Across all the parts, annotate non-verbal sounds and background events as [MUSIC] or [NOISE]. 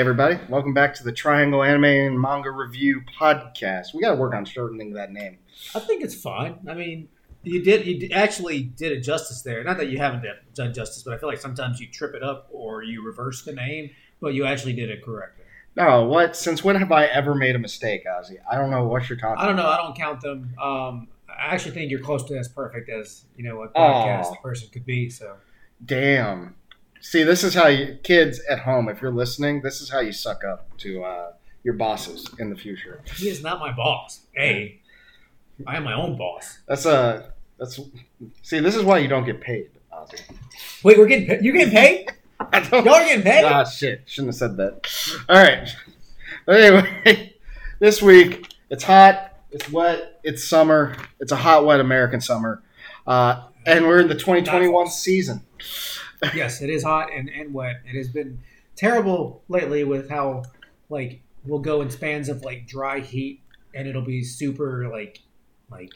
Everybody. Welcome back to the Triangle Anime and Manga Review Podcast. We got to work on shortening that name. I think it's fine. I mean, you did you did- actually did it justice there. Not that you haven't done- justice, but I feel like sometimes you trip it up or you reverse the name, but you actually did it correctly. No, what? Since when have I ever made a mistake, Ozzy? I don't know what you're talking I don't know. about. I don't count them. Um, I actually think you're close to as perfect as you know a podcast person could be. So Damn. See, this is how you, kids at home, if you're listening, this is how you suck up to uh, your bosses in the future. he is not my boss. Hey, I am my own boss. That's a. That's. See, this is why you don't get paid, Ozzy. Wait, we're getting pa- you're getting paid? [LAUGHS] Y'all are getting paid? Ah, shit. Shouldn't have said that. All right. But anyway, [LAUGHS] this week, it's hot, it's wet, it's summer. It's a hot, wet American summer. Uh, and we're in the 2021 season. Yes, it is hot and, and wet. It has been terrible lately with how like we'll go in spans of like dry heat and it'll be super like like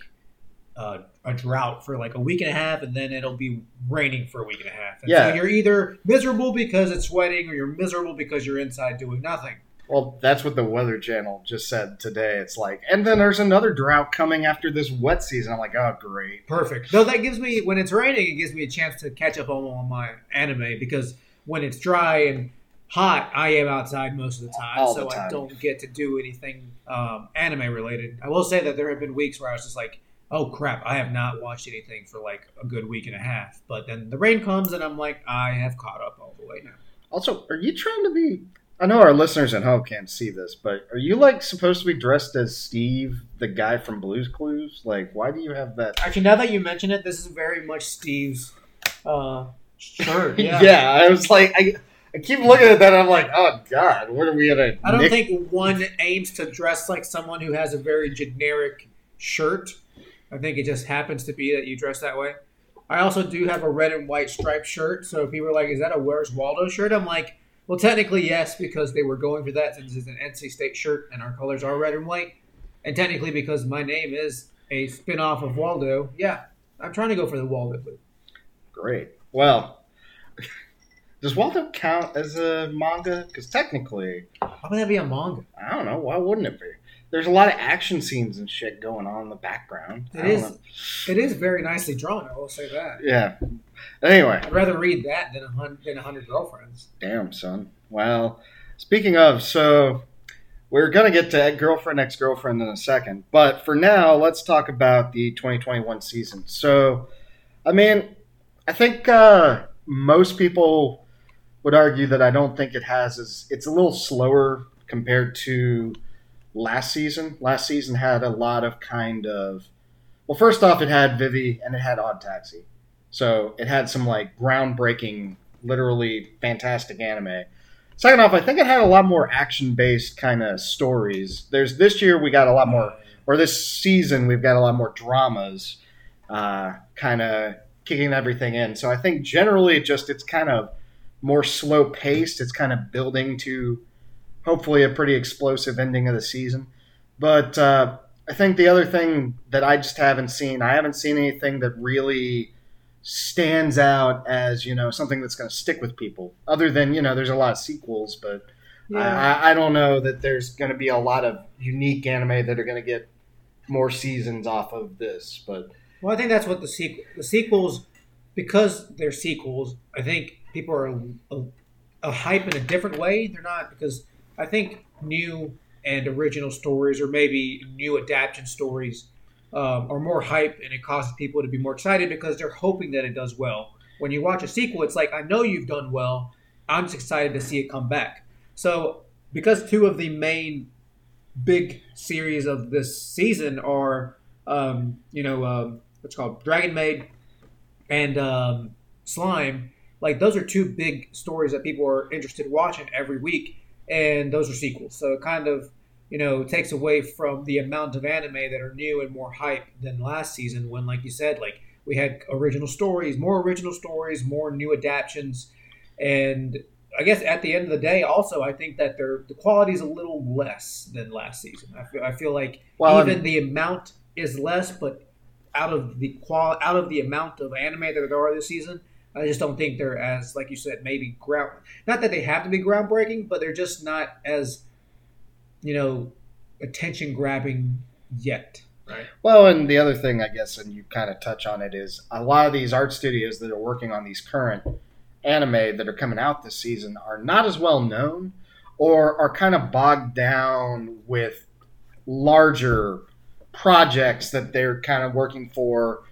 uh, a drought for like a week and a half and then it'll be raining for a week and a half. And Yeah. So you're either miserable because it's sweating or you're miserable because you're inside doing nothing. Well, that's what the Weather Channel just said today. It's like, and then there's another drought coming after this wet season. I'm like, oh, great. Perfect. Though that gives me when it's raining, it gives me a chance to catch up on, my anime because when it's dry and hot, I am outside most of the time, All the so I don't get to do anything um, anime related. I will say that there have been weeks where I was just like, "Oh crap, I have not watched anything for like a good week and a half." But then the rain comes, and I'm like, I have caught up all the way now. Also, are you trying to be. I know our listeners at home can't see this, but are you like supposed to be dressed as Steve, the guy from Blues Clues? Like, why do you have that? Actually, now that you mention it, this is very much Steve's uh, shirt. [LAUGHS] Yeah. yeah, I was like, I, I keep looking at that. And I'm like, oh god, what are we gonna? I don't nick- think one aims to dress like someone who has a very generic shirt. I think it just happens to be that you dress that way. I also do have a red and white striped shirt, so if people are like, "Is that a Where's Waldo shirt?" I'm like, "Well, technically, yes, because they were going for that since it's an NC State shirt and our colors are red and white, and technically because my name is a spin-off of Waldo. Yeah, I'm trying to go for the Waldo look. Great. Well, [LAUGHS] does Waldo count as a manga? Because technically, How would that be a manga? I don't know. Why wouldn't it be? There's a lot of action scenes and shit going on in the background. It is. know. It is very nicely drawn. I will say that. Yeah. Anyway, I'd rather read that than a hundred than a hundred girlfriends. damn son. Well, speaking of, so we're gonna get to girlfriend, ex girlfriend in a second, but for now, let's talk about the 2021 season. So, I mean, I think uh, most people would argue that I don't think it has as it's a little slower compared to last season. Last season had a lot of kind of well, first off, it had Vivy and it had Odd Taxi, so it had some like groundbreaking, literally fantastic anime. Second off, I think it had a lot more action based kind of stories. There's this year we got a lot more or this season we've got a lot more dramas uh, kind of kicking everything in so i think generally just it's kind of more slow paced it's kind of building to hopefully a pretty explosive ending of the season but uh, i think the other thing that i just haven't seen i haven't seen anything that really stands out as you know something that's going to stick with people other than you know there's a lot of sequels but Yeah. I, I don't know that there's going to be a lot of unique anime that are going to get more seasons off of this. But Well, I think that's what the sequel, the sequels, because they're sequels. I think people are a, a hype in a different way. They're not because I think new and original stories, or maybe new adaptation stories, um, are more hype, and it causes people to be more excited because they're hoping that it does well. When you watch a sequel, it's like I know you've done well. I'm just excited to see it come back. So because two of the main big series of this season are, um, you know, um, what's called Dragon Maid and um, Slime. Like those are two big stories that people are interested in watching every week, and those are sequels. So it kind of, you know, takes away from the amount of anime that are new and more hype than last season. When, like you said, like we had original stories, more original stories, more new adaptions, and I guess at the end of the day, also I think that their the quality is a little less than last season. I feel, I feel like Well, even I'm- the amount is less, but out of the qual out of the amount of anime that there are this season, I just don't think they're as, like you said, maybe ground. Not that they have to be groundbreaking, but they're just not as, you know, attention grabbing yet. Right. Well, and the other thing, I guess, and you kind of touch on it, is a lot of these art studios that are working on these current anime that are coming out this season are not as well known or are kind of bogged down with larger projects that they're kind of working for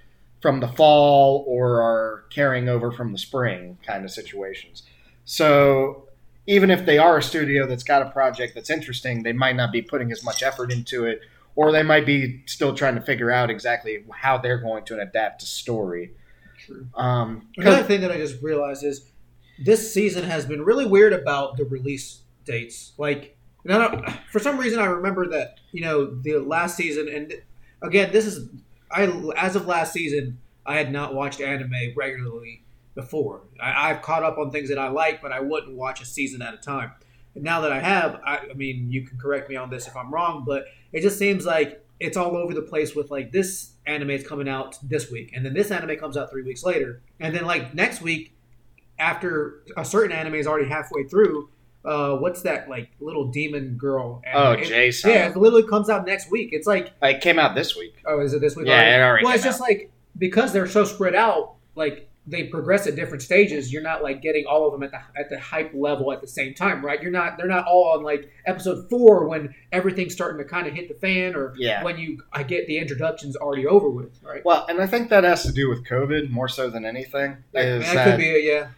from the fall or are carrying over from the spring kind of situations. So even if they are a studio that's got a project that's interesting, they might not be putting as much effort into it, or they might be still trying to figure out exactly how they're going to adapt a story. True. Um, Another thing that I just realized is this season has been really weird about the release dates. Like, I don't, for some reason, I remember that you know the last season, and again, this is I as of last season, I had not watched anime regularly before. I, I've caught up on things that I like, but I wouldn't watch a season at a time. And now that I have, I, I mean, you can correct me on this if I'm wrong, but it just seems like it's all over the place with like this anime is coming out this week, and then this anime comes out three weeks later, and then like next week, after a certain anime is already halfway through, uh, what's that like little demon girl? oh, anime? Jason. yeah, it literally comes out next week. It's like, It came out this week. oh, is it this week? Yeah, already? it already Well, it's just like because they're so spread out, like they progress at different stages. You're not like getting all of them at the at the hype level at the same time, right? You're not. They're not all on like episode four when everything's starting to kind of hit the fan, or Yeah. when you I get the introductions already over with, right? Well, and I think that has to do with COVID more so than anything. Is that that could be it, yeah.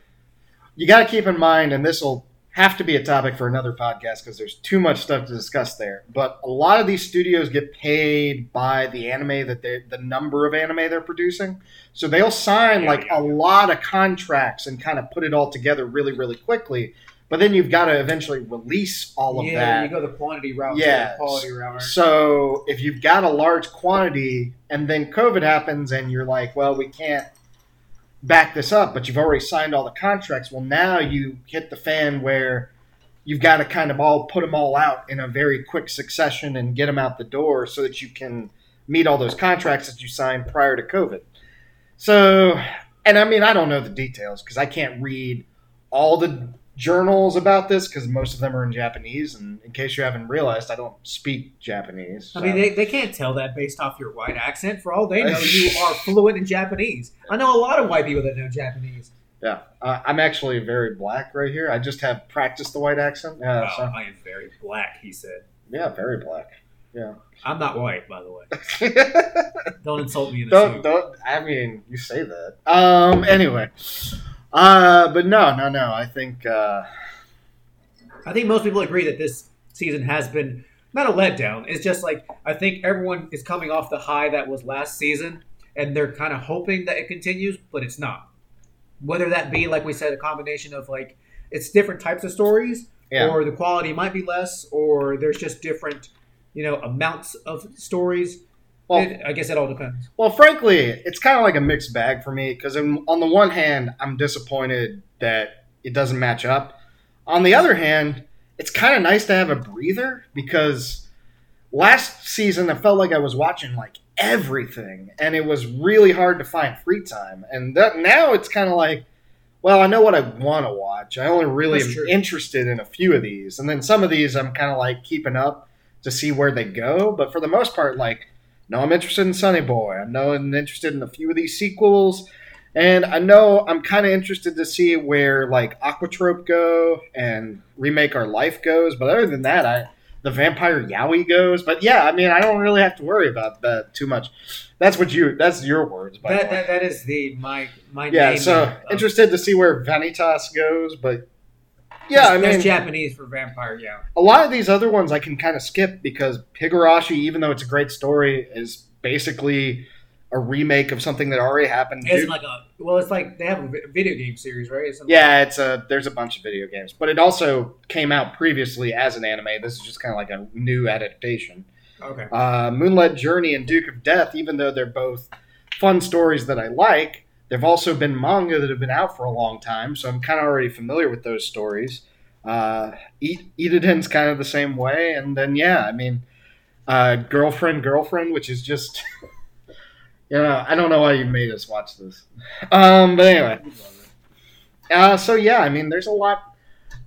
you got to keep in mind, and this will have to be a topic for another podcast because there's too much stuff to discuss there. But a lot of these studios get paid by the anime that they, the number of anime they're producing. So they'll sign Yeah, like yeah, a lot of contracts and kind of put it all together really, really quickly. But then you've got to eventually release all of yeah, that. you go the quantity route, Yeah. yeah, the quality route. So if you've got a large quantity and then COVID happens and you're like, well, we can't back this up, but you've already signed all the contracts. Well, now you hit the fan where you've got to kind of all put them all out in a very quick succession and get them out the door so that you can meet all those contracts that you signed prior to COVID. So, and I mean, I don't know the details because I can't read all the journals about this because most of them are in Japanese. And in case you haven't realized, I don't speak Japanese. I mean, they, they can't tell that based off your white accent. For all they know, you [LAUGHS] are fluent in Japanese. I know a lot of white people that know Japanese. yeah, uh, I'm actually very black right here. I just have practiced the white accent. Yeah, Oh, so, I am very black, he said. yeah, very black. Yeah. I'm not white, by the way. don't [LAUGHS] Don't insult me in don't. suit. I mean, you say that. Um. Anyway, uh, but no, no, no. I think. Uh, I think most people agree that this season has been not a letdown. It's just like I think everyone is coming off the high that was last season, and they're kind of hoping that it continues, but it's not. Whether that be like we said, a combination of like it's different types of stories, Yeah. or the quality might be less, or there's just different, you know, amounts of stories. Well, It- I guess it all depends. Well, frankly, it's kind of like a mixed bag for me because on the one hand, I'm disappointed that it doesn't match up. On the other hand, it's kind of nice to have a breather because last season I felt like I was watching like everything and it was really hard to find free time. And that, now it's kind of like, well, I know what I want to watch. I only really That's am true. interested in a few of these. And then some of these I'm kind of like keeping up to see where they go. But for the most part, like, no, I'm interested in Sunny Boy. I know I'm interested in a few of these sequels. And I know I'm kind of interested to see where like Aquatope go and Remake Our Life goes. But other than that, I the Vampire Yowie goes. But yeah, I mean, I don't really have to worry about that too much. That's what you. That's your words, by That, the way. that that is the my my yeah. So of- interested to see where Vanitas goes, but yeah, I that's, that's mean, Japanese for vampire. Yeah. a lot of these other ones I can kind of skip because Higurashi, even though it's a great story, is basically a remake of something that already happened. It's Dude- like a well, it's like they have a video game series, right? It's yeah, it's a there's a bunch of video games, but it also came out previously as an anime. This is just kind of like a new adaptation. Okay. Uh, Moonlight Journey and Duke of Death, even though they're both fun stories that I like, they've also been manga that have been out for a long time, so I'm kind of already familiar with those stories. Uh, Eataden's kind of the same way, and then yeah, I mean, uh, Girlfriend, Girlfriend, which is just, [LAUGHS] you know, I don't know why you made us watch this, um, but anyway, Uh, so yeah, I mean, there's a lot.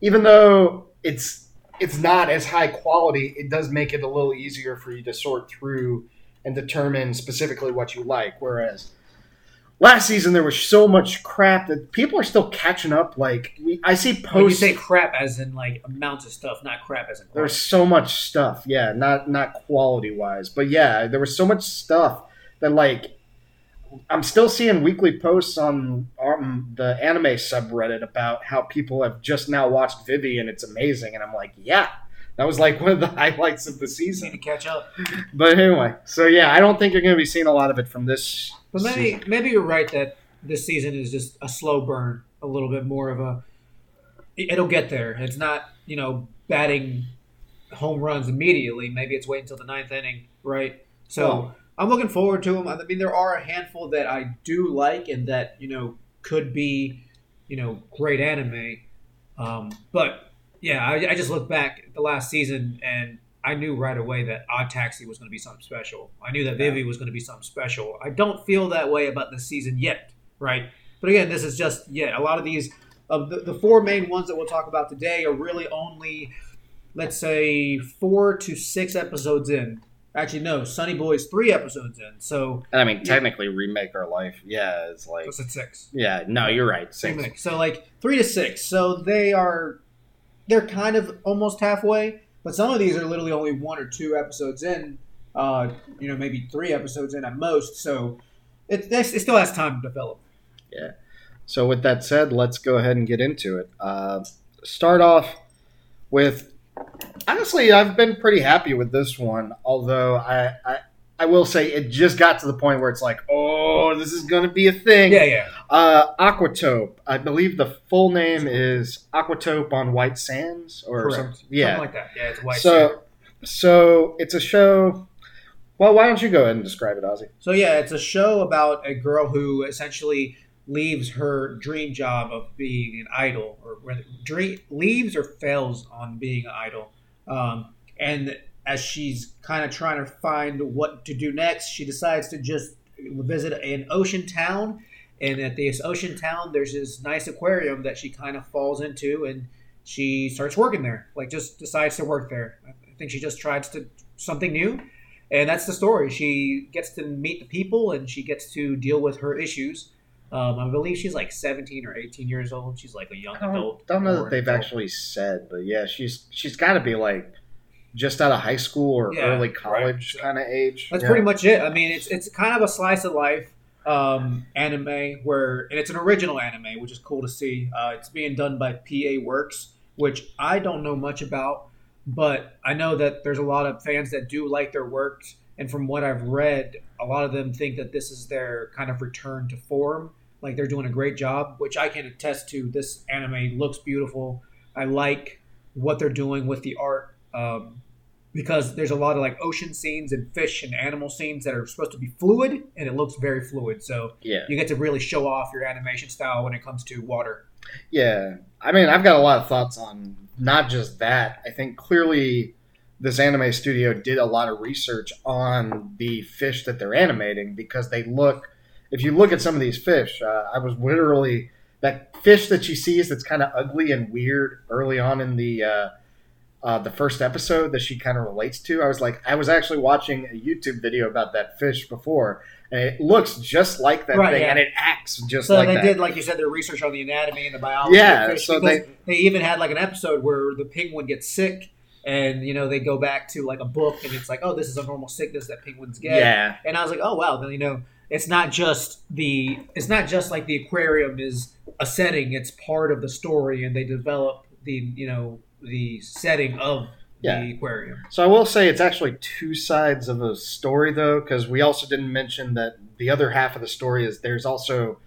Even though it's it's not as high quality, it does make it a little easier for you to sort through and determine specifically what you like. Whereas last season there was so much crap that people are still catching up. Like we, I see When you posts. say crap as in like amounts of stuff, not crap as in There's so much stuff, yeah, not not quality wise, but yeah, there was so much stuff that like I'm still seeing weekly posts on um, the anime subreddit about how people have just now watched Vivy and it's amazing, and I'm like, yeah, that was like one of the [LAUGHS] highlights of the season. need to catch up. But anyway, so yeah, I don't think you're going to be seeing a lot of it from this. But maybe season. maybe you're right that this season is just a slow burn, a little bit more of a. it- It'll get there. It's not you know batting home runs immediately. Maybe it's waiting until the ninth inning, right? So Well- I'm looking forward to them. I mean, there are a handful that I do like and that you know could be you know great anime, um, but yeah, I, I just looked back at the last season and. I knew right away that Odd Taxi was going to be something special. I knew that Yeah. Vivy was going to be something special. I don't feel that way about this season yet, right? But again, this is just yeah. A lot of these of the, the four main ones that we'll talk about today are really only, let's say, four to six episodes in. Actually, no, Sunny Boy's three episodes in, so And I mean, technically, remake our life, yeah, it's like, that's at six. yeah, no, you're right, six. thing. So like three to six. So they are, they're kind of almost halfway. But some of these are literally only one or two episodes in. Uh, you know, maybe three episodes in at most. So it, it still has time to develop. Yeah. So, with that said, let's go ahead and get into it. Uh, start off with honestly, I've been pretty happy with this one, although I, I, I will say it just got to the point where it's like, oh, this is going to be a thing. Yeah, yeah. Uh, Aquatope. I believe the full name is Aquatope on White Sands, or Correct. some, yeah. Something like that. Yeah, it's white. so, sand. so it's a show. Well, why don't you go ahead and describe it, Ozzy? So yeah, it's a show about a girl who essentially leaves her dream job of being an idol, or dream leaves or fails on being an idol. Um, and as she's kind of trying to find what to do next, she decides to just visit an ocean town. And at this ocean town, there's this nice aquarium that she kind of falls into, and she starts working there. Like, just decides to work there. I think she just tries to something new, and that's the story. She gets to meet the people, and she gets to deal with her issues. Um, I believe she's like 17 or 18 years old. She's like a young I don't, adult. don't know that they've adult. actually said, but yeah, she's she's got to be like just out of high school or Yeah, early college So- kind of age. That's Yeah. pretty much it. I mean, it's it's kind of a slice of life um, anime where, and it's an original anime, which is cool to see. Uh, it's being done by PA Works, which I don't know much about, but I know that there's a lot of fans that do like their works, and from what I've read, a lot of them think that this is their kind of return to form. Like they're doing a great job, which I can attest to. This anime looks beautiful. I like what they're doing with the art. Um, because there's a lot of like ocean scenes and fish and animal scenes that are supposed to be fluid and it looks very fluid so Yeah, you get to really show off your animation style when it comes to water yeah. I mean, I've got a lot of thoughts on not just that. I think clearly this anime studio did a lot of research on the fish that they're animating because they look. If you look at some of these fish, uh, I was literally that fish that she sees that's kind of ugly and weird early on in the uh, uh, the first episode that she kind of relates to. I was like, I was actually watching a YouTube video about that fish before, and it looks just like that Right, thing, yeah. and it acts just so like they that. did like you said their research on the anatomy and the biology Yeah, fish so because they, even had like an episode where the penguin gets sick and you know they go back to like a book and it's like oh this is a normal sickness that penguins get yeah, and I was like, oh wow, then you know, it's not just the it's not just like the aquarium is a setting; it's part of the story, and they develop the you know the setting of Yeah. the aquarium. So I will say it's actually two sides of a story, though, because we also didn't mention that the other half of the story is there's also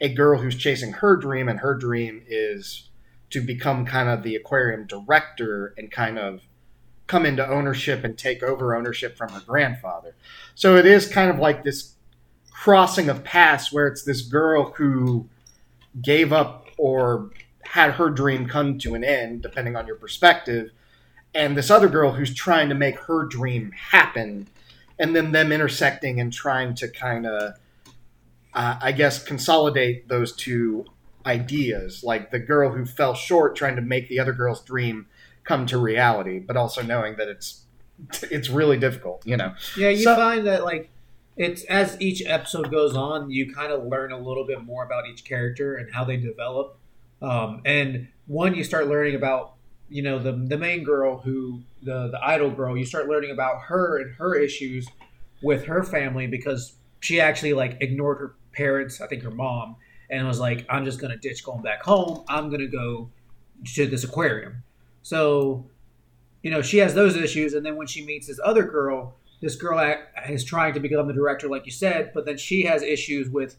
a girl who's chasing her dream, and her dream is to become kind of the aquarium director and kind of come into ownership and take over ownership from her grandfather. So it is kind of like this crossing of paths where it's this girl who gave up or had her dream come to an end, depending on your perspective, and this other girl who's trying to make her dream happen, and then them intersecting and trying to kind of, uh, I guess, consolidate those two ideas, like the girl who fell short trying to make the other girl's dream come to reality, but also knowing that it's it's really difficult, you know. Yeah, you So- find that like it's as each episode goes on, you kind of learn a little bit more about each character and how they develop. Um, and one, you start learning about you know the the main girl who the the idol girl. You start learning about her and her issues with her family because she actually like ignored her parents. I think her mom and was like, "I'm just gonna ditch going back home. I'm gonna go to this aquarium." So you know, she has those issues, and then when she meets this other girl, this girl is trying to become the director, like you said, but then she has issues with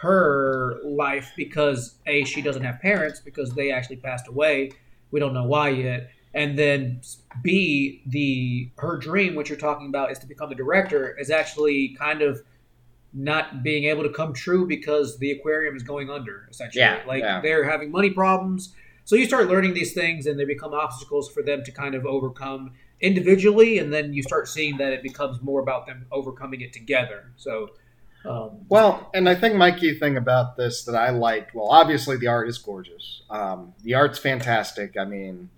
her life because a she doesn't have parents because they actually passed away. We don't know why yet. And then B, the her dream, which you're talking about, is to become a director, is actually kind of not being able to come true because the aquarium is going under. Essentially, Yeah, like yeah. they're having money problems. So you start learning these things, and they become obstacles for them to kind of overcome individually, and then you start seeing that it becomes more about them overcoming it together. So, um, Well, and I think my key thing about this that I liked, well, obviously the art is gorgeous. Um, the art's fantastic. I mean,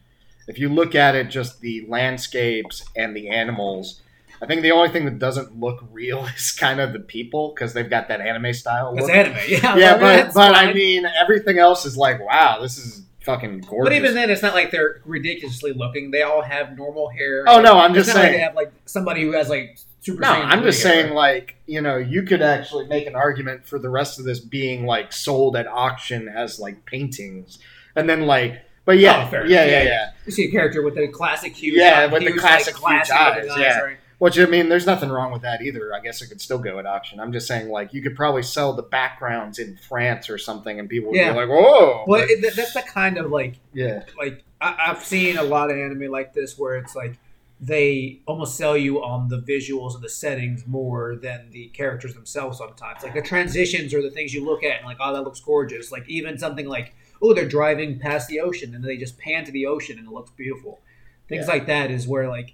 if you look at it, just the landscapes and the animals. I think the only thing that doesn't look real [LAUGHS] is kind of the people because they've got that anime style. it's anime, [LAUGHS] yeah. yeah, but but I mean, everything else is like, wow, this is fucking gorgeous. But even then, it's not like they're ridiculously looking. They all have normal hair. Oh, no, I'm It's just not like saying. they have like somebody who has like super. No, I'm just hair. saying, like, you know, you could actually make an argument for the rest of this being like sold at auction as like paintings, and then like, but yeah, Oh, fair. yeah, yeah, Yeah, yeah, You see a character with the classic huge, Yeah, with the classic like, huge classy looking eyes, yeah. right? Which I mean, there's nothing wrong with that either. I guess it could still go at auction. I'm just saying, like, you could probably sell the backgrounds in France or something, and people would Yeah. be like, "Whoa!" But it, that's the kind of like yeah, like I, I've seen a lot of anime like this where it's like they almost sell you on the visuals and the settings more than the characters themselves sometimes. Like the transitions or the things you look at and like, oh, that looks gorgeous. Like even something like, oh, they're driving past the ocean and they just pan to the ocean and it looks beautiful. Things Yeah. like that is where like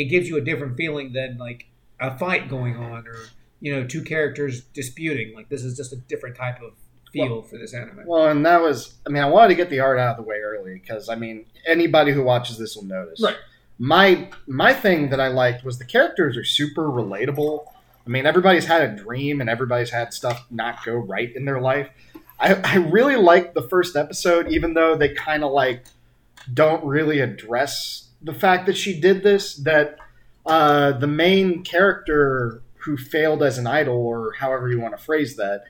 it gives you a different feeling than like a fight going on or you know two characters disputing. Like this is just a different type of feel for this anime. Well, and that was, I mean, I wanted to get the art out of the way early because, I mean, anybody who watches this will notice. Right. My my thing that I liked was the characters are super relatable. I mean, everybody's had a dream and everybody's had stuff not go right in their life. I, I really liked the first episode, even though they kind of like don't really address the fact that she did this. That uh, the main character who failed as an idol, or however you want to phrase that,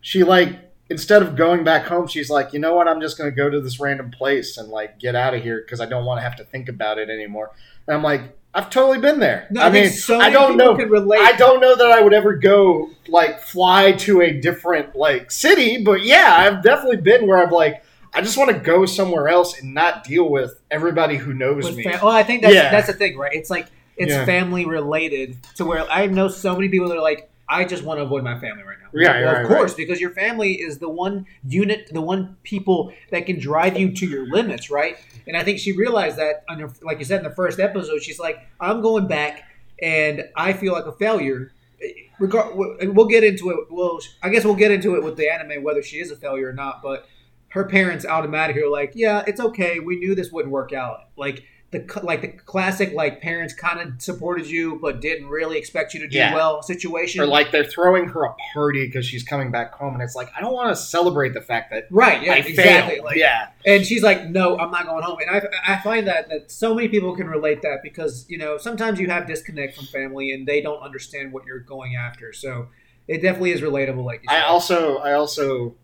she like instead of going back home, she's like, you know what? I'm just going to go to this random place and like get out of here because I don't want to have to think about it anymore. And I'm like, I've totally been there. No, I mean, so I don't know. I don't know that I would ever go like fly to a different like city, but yeah, I've definitely been where I've like, I just want to go somewhere else and not deal with everybody who knows with me. fam- well, I think that's Yeah. that's the thing, right? It's like it's Yeah. family related to where I know so many people that are like, I just want to avoid my family right now. Yeah, well, right, of course, because your family is the one unit, the one people that can drive you to your limits, right? And I think she realized that, on her, like you said in the first episode, she's like, I'm going back, and I feel like a failure. Regard, we'll get into it. Well, I guess we'll get into it with the anime whether she is a failure or not. But her parents automatically were like, "Yeah, it's okay. We knew this wouldn't work out." Like the like the classic like parents kind of supported you but didn't really expect you to do Yeah. well situation. or like they're throwing her a party because she's coming back home, and it's like I don't want to celebrate the fact that right? Yeah, I exactly. Like, yeah, And she's like, "No, I'm not going home." And I, I find that that so many people can relate that because you know sometimes you have disconnect from family and they don't understand what you're going after. So it definitely is relatable. Like you said. I also, I also,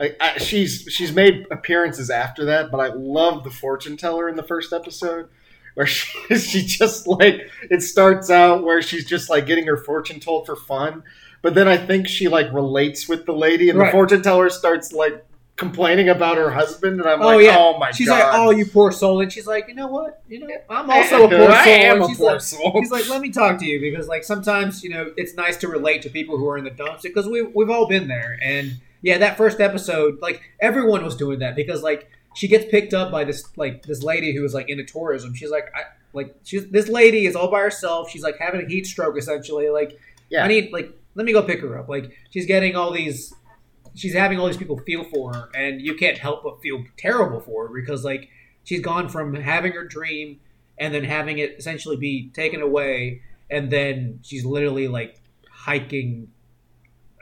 like, I, she's she's made appearances after that, but I love the fortune teller in the first episode, where [LAUGHS] she she just like it starts out where she's just like getting her fortune told for fun, but then I think she like relates with the lady, and Right. the fortune teller starts like complaining about her husband, and I'm Oh, like, yeah. oh my she's god, She's like, "Oh, you poor soul," and she's like, "You know what? You know, I'm [LAUGHS] also a poor soul." I am a she's poor like, soul. He's like, let me talk to you because, like, sometimes you know it's nice to relate to people who are in the dumps because we we've all been there. And yeah, that first episode, like, everyone was doing that because, like, she gets picked up by this like this lady who is like into tourism. She's like, I like she's this lady is all by herself. She's like having a heat stroke essentially. Like, Yeah. I need like let me go pick her up. Like, she's getting all these she's having all these people feel for her, and you can't help but feel terrible for her because like she's gone from having her dream and then having it essentially be taken away, and then she's literally like hiking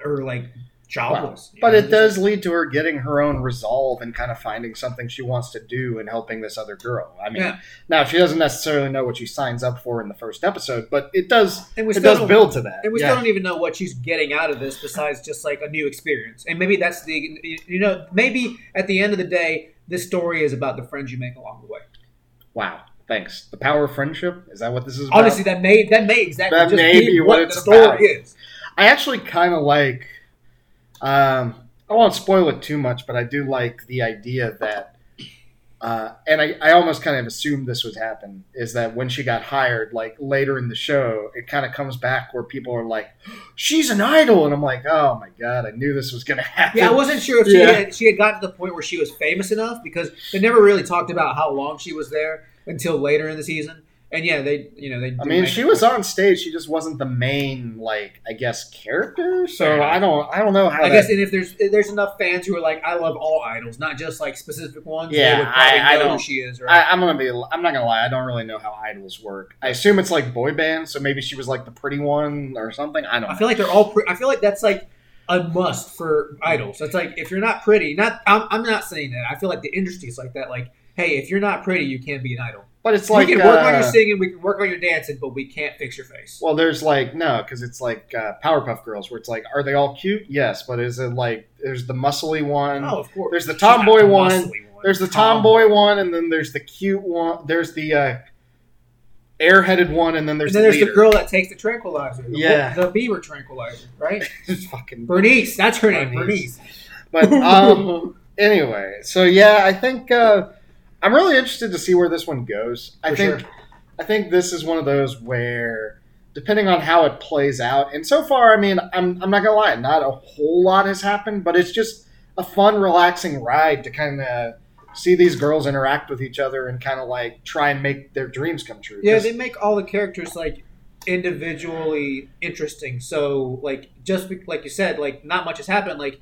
or like jobless. But know, it does lead to her getting her own resolve and kind of finding something she wants to do and helping this other girl. I mean, Yeah. now she doesn't necessarily know what she signs up for in the first episode, but it does And we it does build to that. And we yeah. still don't even know what she's getting out of this besides just like a new experience. And maybe that's the, you know, maybe at the end of the day, this story is about the friends you make along the way. wow, thanks. The power of friendship is that what this is about? Honestly, that may that may exactly That may be be what, what the story about. is. I actually kind of like. Um, I won't spoil it too much, but I do like the idea that, uh, and I, I almost kind of assumed this would happen. Is that when she got hired, like later in the show, it kind of comes back where people are like, [GASPS] "She's an idol," and I'm like, "Oh my god, I knew this was going [LAUGHS] to happen." Yeah, I wasn't sure if she Yeah. had, she had gotten to the point where she was famous enough because they never really talked about how long she was there until later in the season. And yeah, they you know they. I mean, she was on stage. She just wasn't the main, like, I guess, character. So I don't, I don't know how. I that- guess, and if there's if there's enough fans who are like, I love all idols, not just like specific ones. Yeah, they would probably I- I know who don't- she is. Right? I, I'm gonna be. I'm not gonna lie. I don't really know how idols work. I assume it's like boy bands, so maybe she was like the pretty one or something. I don't. Know. I know. feel like they're all. Pre- I feel like that's like a must for idols. It's like if you're not pretty, not. I'm, I'm not saying that. I feel like the industry is like that. Like, hey, if you're not pretty, you can't be an idol. But it's like we can work on uh, your singing, we can work on your dancing, but we can't fix your face. Well, there's like no, because it's like uh, Powerpuff Girls, where it's like, are they all cute? Yes, but is it like there's the muscly one, oh, of course. there's the tomboy the one, one. there's the Tom- tomboy one, and then there's the cute one. There's the uh, airheaded one, and then there's and then there's leader. the girl that takes the tranquilizer. The, Yeah. the beaver tranquilizer, right? [LAUGHS] Fucking. Bernice, that's her name. Bernice. Bernice. But um, [LAUGHS] anyway, so yeah, I think uh, I'm really interested to see where this one goes. I think sure. I think this is one of those where, depending on how it plays out, and so far, I mean, I'm I'm not gonna lie, not a whole lot has happened, but it's just a fun, relaxing ride to kind of see these girls interact with each other and kind of like try and make their dreams come true. Yeah, they make all the characters like individually interesting. So like just be- like you said, like not much has happened. Like,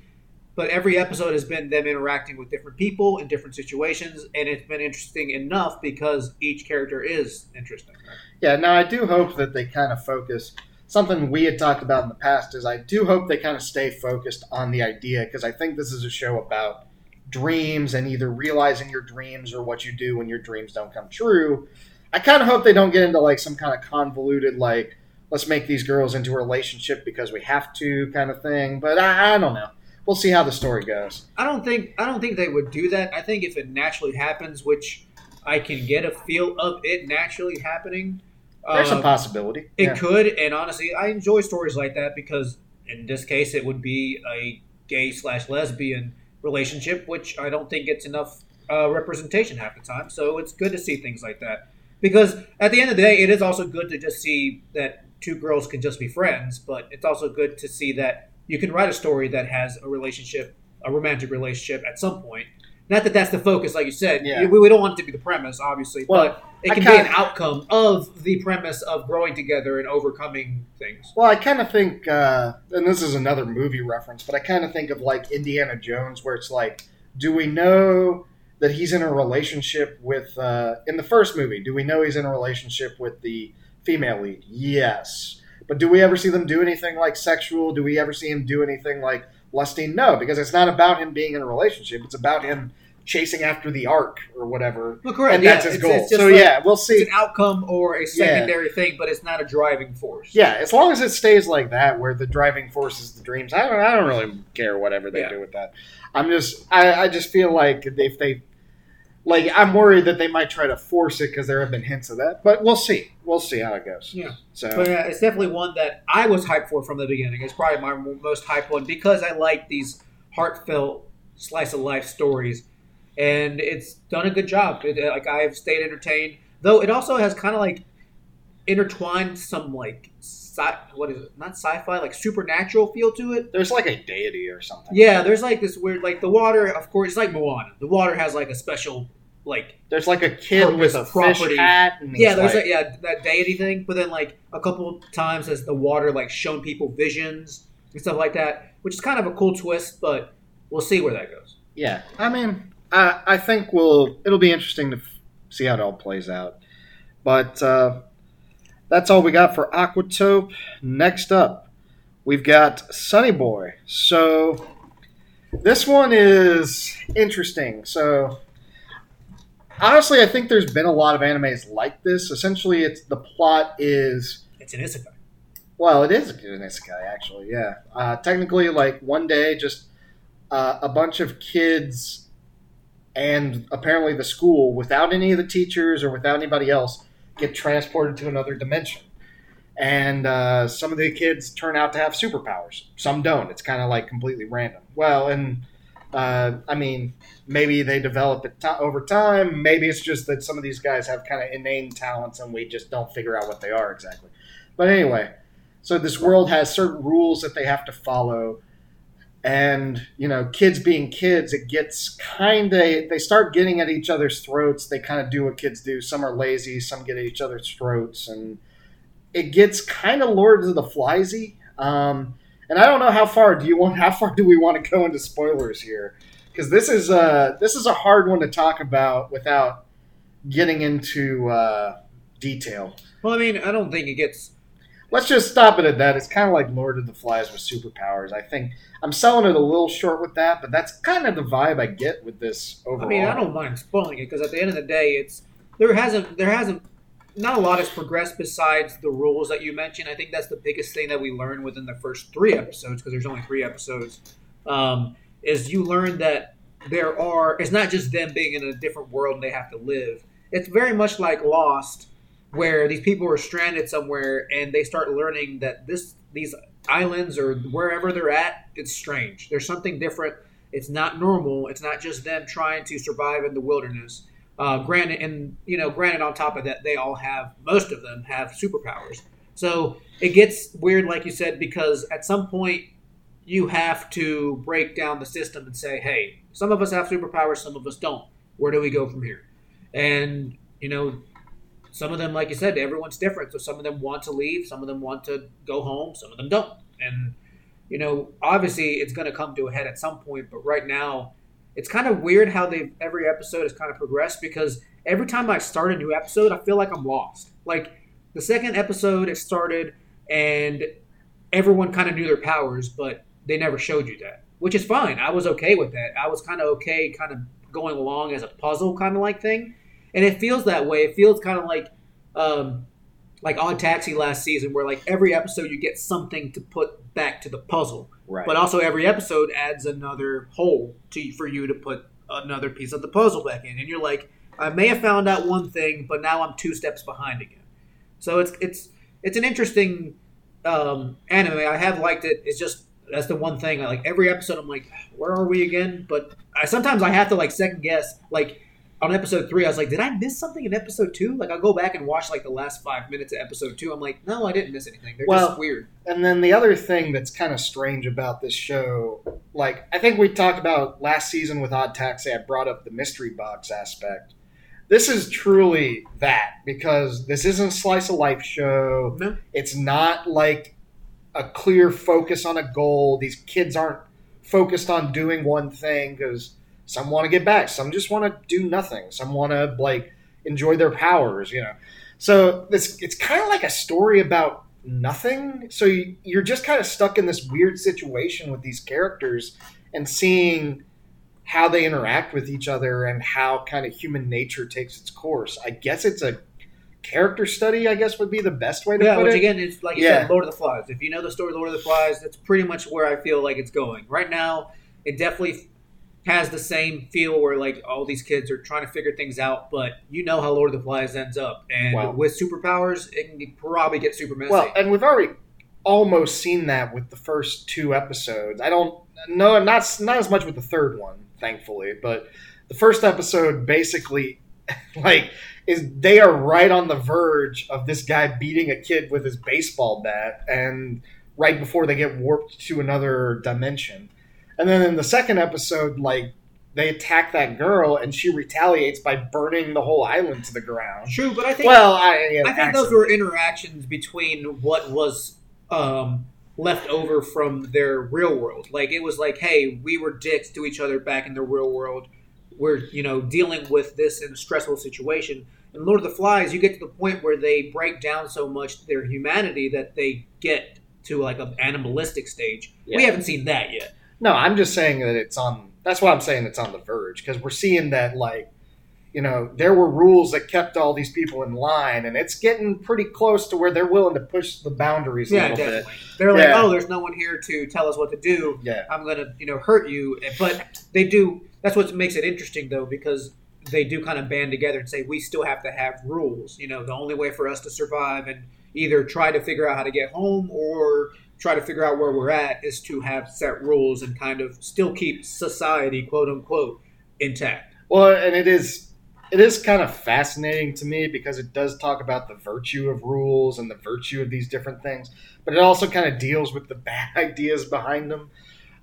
but every episode has been them interacting with different people in different situations, and it's been interesting enough because each character is interesting. right? Yeah, now I do hope that they kind of focus. Something we had talked about in the past is I do hope they kind of stay focused on the idea because I think this is a show about dreams and either realizing your dreams or what you do when your dreams don't come true. I kind of hope they don't get into like some kind of convoluted like let's make these girls into a relationship because we have to kind of thing. But I, I don't know. We'll see how the story goes. I don't think I don't think they would do that. I think if it naturally happens, which I can get a feel of it naturally happening. There's uh, a possibility. It Yeah. could, and honestly, I enjoy stories like that because in this case, it would be a gay slash lesbian relationship, which I don't think gets enough uh, representation half the time. So it's good to see things like that because at the end of the day, it is also good to just see that two girls can just be friends, but it's also good to see that you can write a story that has a relationship, a romantic relationship at some point. Not that that's the focus, like you said. Yeah. We, we don't want it to be the premise, obviously, Well, but it can be an outcome of the premise of growing together and overcoming things. Well, I kind of think, uh, and this is another movie reference, but I kind of think of like Indiana Jones, where it's like, do we know that he's in a relationship with, uh, in the first movie, do we know he's in a relationship with the female lead? Yes. But do we ever see them do anything like sexual? Do we ever see him do anything like lusting? No, because it's not about him being in a relationship. It's about him chasing after the arc or whatever. Well, correct. And yeah, that's his it's, goal. It's so, like- yeah, we'll see. it's an outcome or a secondary thing, but it's not a driving force. Yeah, as long as it stays like that, where the driving force is the dreams, I don't, I don't really care whatever they Yeah. do with that. I'm just, I, I just feel like if they, like, I'm worried that they might try to force it because there have been hints of that, but we'll see. We'll see how it goes. Yeah. So But yeah, it's definitely one that I was hyped for from the beginning. It's probably my most hyped one because I like these heartfelt slice of life stories, and it's done a good job. It, uh, like I've stayed entertained, though it also has kind of like intertwined some like sci- what is it? Not sci-fi, like supernatural feel to it. there's like a deity or something. Yeah, there's like this weird like the water. Of course, it's like Moana. The water has like a special like There's like a kid with a property. fish hat. And Yeah, there's like, a, yeah that deity thing, but then like a couple times has the water like shown people visions and stuff like that, which is kind of a cool twist. But we'll see where that goes. Yeah, I mean, I I think we'll it'll be interesting to f- see how it all plays out. But uh, that's all we got for Aquatope. Next up, we've got Sunny Boy. So this one is interesting. So honestly, I think there's been a lot of animes like this. Essentially, it's the plot is It's an isekai. well, it is an isekai actually. Yeah, uh, technically, like one day, just uh, a bunch of kids and apparently the school, without any of the teachers or without anybody else, get transported to another dimension. And uh, some of the kids turn out to have superpowers. Some don't. It's kind of like completely random. Well, and uh, I mean, maybe they develop it to- over time. Maybe it's just that some of these guys have kind of inane talents and we just don't figure out what they are exactly. But anyway, so this world has certain rules that they have to follow. And, you know, kids being kids, it gets kind of, they start getting at each other's throats. They kind of do what kids do. Some are lazy, some get at each other's throats. And it gets kind of Lords of the Fliesy. Um, and I don't know how far do you want, how far do we want to go into spoilers here? Because this is, uh, this is a hard one to talk about without getting into uh, detail. Well, I mean, I don't think it gets. Let's just stop it at that. It's kind of like Lord of the Flies with superpowers. I think I'm selling it a little short with that, but that's kind of the vibe I get with this overall. I mean, I don't mind spoiling it because at the end of the day, it's there hasn't there hasn't not a lot has progressed besides the rules that you mentioned. I think that's the biggest thing that we learned within the first three episodes because there's only three episodes. Um, is you learn that there are it's not just them being in a different world and they have to live. It's very much like Lost, where these people are stranded somewhere and they start learning that this these islands or wherever they're at, it's strange. There's something different. It's not normal. It's not just them trying to survive in the wilderness. Uh, granted, and you know, granted, on top of that, they all have most of them have superpowers. So it gets weird, like you said, because at some point you have to break down the system and say, hey, some of us have superpowers, some of us don't. Where do we go from here? And you know, some of them, like you said, everyone's different. So some of them want to leave, some of them want to go home, some of them don't. And you know, obviously, it's going to come to a head at some point. But right now, it's kind of weird how they every episode has kind of progressed because every time I start a new episode, I feel like I'm lost. Like the second episode, it started and everyone kind of knew their powers, but they never showed you that, which is fine. I was okay with that. I was kind of okay, kind of going along as a puzzle kind of like thing, and it feels that way. It feels kind of like. Um, like Odd Taxi last season, where like every episode you get something to put back to the puzzle, right. but also every episode adds another hole to for you to put another piece of the puzzle back in, and you're like, I may have found out one thing, but now I'm two steps behind again. So it's it's it's an interesting um, anime. I have liked it. It's just that's the one thing. I like every episode. I'm like, where are we again? But I sometimes I have to like second guess. Like on episode three, I was like, did I miss something in episode two? Like I'll go back and watch like the last five minutes of episode two. I'm like, no, I didn't miss anything. They're Well, just weird. And then the other thing that's kind of strange about this show, like I think we talked about last season with Odd Taxi, I brought up the mystery box aspect. This is truly that because this isn't a slice of life show. No. It's not like a clear focus on a goal. These kids aren't focused on doing one thing because some want to get back, some just want to do nothing, some want to like enjoy their powers, you know. So this it's kind of like a story about nothing. So you, you're just kind of stuck in this weird situation with these characters and seeing how they interact with each other and how kind of human nature takes its course. I guess it's a character study. I guess would be the best way to Yeah, put which it. again it's like you Yeah. said, Lord of the Flies. If you know the story of Lord of the Flies, that's pretty much where I feel like it's going. Right now, it definitely has the same feel where like all these kids are trying to figure things out, but you know how Lord of the Flies ends up. And Wow. with superpowers, it can probably get super messy. Well, and we've already almost seen that with the first two episodes. I don't know, not not as much with the third one, thankfully, but the first episode basically, [LAUGHS] like, is they are right on the verge of this guy beating a kid with his baseball bat, and right before they get warped to another dimension, and then in the second episode, like. They attack that girl, and she retaliates by burning the whole island to the ground. True, but I think Well, I, I think those were interactions between what was um, left over from their real world. Like it was like, hey, we were dicks to each other back in the real world. We're you know dealing with this in a stressful situation. In Lord of the Flies, you get to the point where they break down so much their humanity that they get to like an animalistic stage. We haven't seen that yet. No, I'm just saying that it's on. That's why I'm saying it's on the verge because we're seeing that like, you know, there were rules that kept all these people in line, and it's getting pretty close to where they're willing to push the boundaries a Yeah, little definitely. They're like, oh, there's no one here to tell us what to do. Yeah, I'm gonna, you know, hurt you. But they do. That's what makes it interesting, though, because they do kind of band together and say we still have to have rules. You know, the only way for us to survive and either try to figure out how to get home or try to figure out where we're at is to have set rules and kind of still keep society, quote unquote, intact. Well, and it is it is kind of fascinating to me because it does talk about the virtue of rules and the virtue of these different things, but it also kind of deals with the [LAUGHS] bad ideas behind them.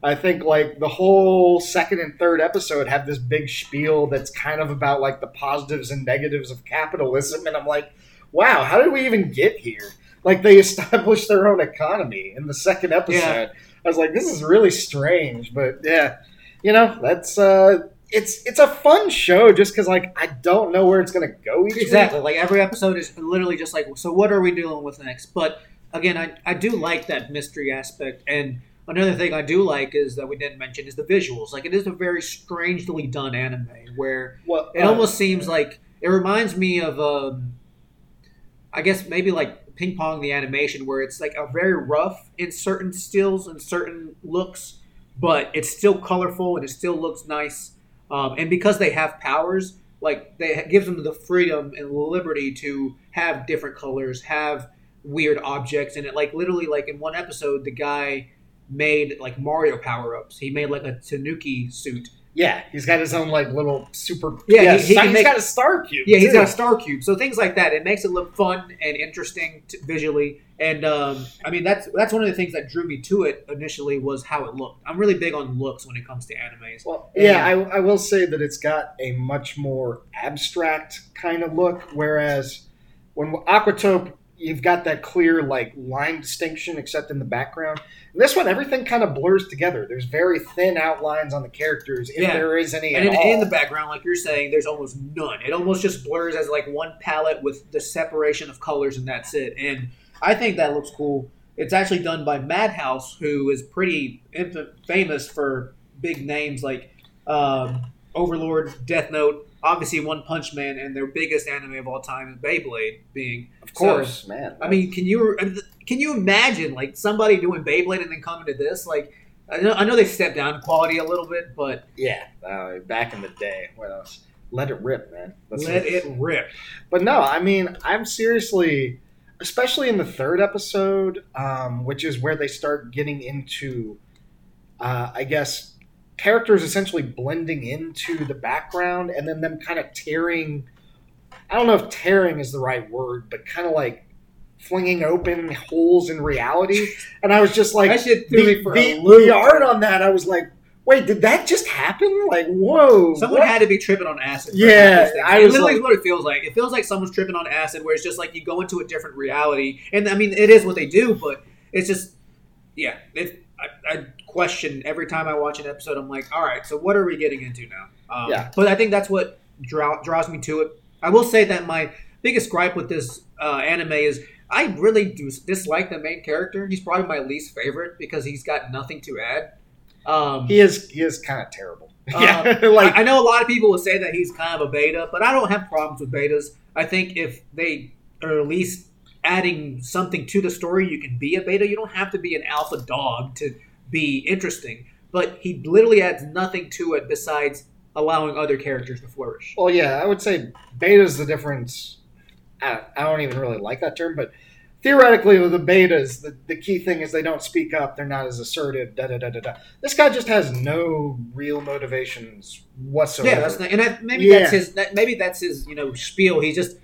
I think like the whole second and third episode have this big spiel that's kind of about like the positives and negatives of capitalism and I'm like, wow, how did we even get here? Like they established their own economy in the second episode. Yeah. I was like, this is really strange, but yeah, you know, that's uh it's it's a fun show just because like I don't know where it's gonna go each Exactly. Like every episode is literally just like, so what are we dealing with next? But again, I, I do like that mystery aspect. And another thing I do like is that we didn't mention is the visuals. Like it is a very strangely done anime where. Well, it uh, almost seems like it reminds me of, um, I guess maybe like Ping Pong the animation, where it's like a very rough in certain stills and certain looks, but it's still colorful and it still looks nice. Um, and because they have powers, like they gives them the freedom and liberty to have different colors, have weird objects, and it like literally like in one episode, the guy made like Mario power ups. He made like a Tanuki suit. Yeah, he's got his own like little super. Yeah, he- he can he's make- got a star cube. Yeah, he's got a star cube. So things like that, it makes it look fun and interesting to, visually. And um, I mean, that's that's one of the things that drew me to it initially was how it looked. I'm really big on looks when it comes to animes. Well, yeah, I, I will say that it's got a much more abstract kind of look, whereas when Aquatope, you've got that clear like line distinction, except in the background. In this one, everything kind of blurs together. There's very thin outlines on the characters, if Yeah. there is any And in, in the background, like you're saying, there's almost none. It almost just blurs as like one palette with the separation of colors, and that's it. And I think that looks cool. It's actually done by Madhouse, who is pretty famous for big names like um, Overlord, Death Note, obviously One Punch Man, and their biggest anime of all time is Beyblade being. of course, man. I mean, can you can you imagine like somebody doing Beyblade and then coming to this? Like, I know, I know they stepped down quality a little bit, but yeah, uh, back in the day, what else? Let it rip, man. That's let it rip. But no, I mean, I'm seriously, especially in the third episode, um, which is where they start getting into, uh, I guess, characters essentially blending into the background and then them kind of tearing. I don't know if tearing is the right word, but kind of like flinging open holes in reality. And I was just like, shit threw the, me for the, a loop. the art on that, I was like, wait, did that just happen? Like, whoa. Someone what? had to be tripping on acid. Yeah. I it was literally like- what it feels like. It feels like someone's tripping on acid, where it's just like you go into a different reality. And I mean, it is what they do, but it's just, yeah. It, I, I question every time I watch an episode. I'm like, all right, so what are we getting into now? Um, Yeah. But I think that's what draw, draws me to it. I will say that my biggest gripe with this uh, anime is I really do dislike the main character. He's probably my least favorite because he's got nothing to add. Um, He is he is kind of terrible. Uh, [LAUGHS] yeah, like I, I know a lot of people will say that he's kind of a beta, but I don't have problems with betas. I think if they are at least adding something to the story, you can be a beta. You don't have to be an alpha dog to be interesting. But he literally adds nothing to it besides allowing other characters to flourish. Well, yeah, I would say beta's the difference. I, I don't even really like that term, but theoretically, with the betas, the, the key thing is they don't speak up. They're not as assertive. Da da da da da. This guy just has no real motivations whatsoever. Yeah, that's not, and I, maybe Yeah. that's his. That, maybe that's his. You know, spiel. He just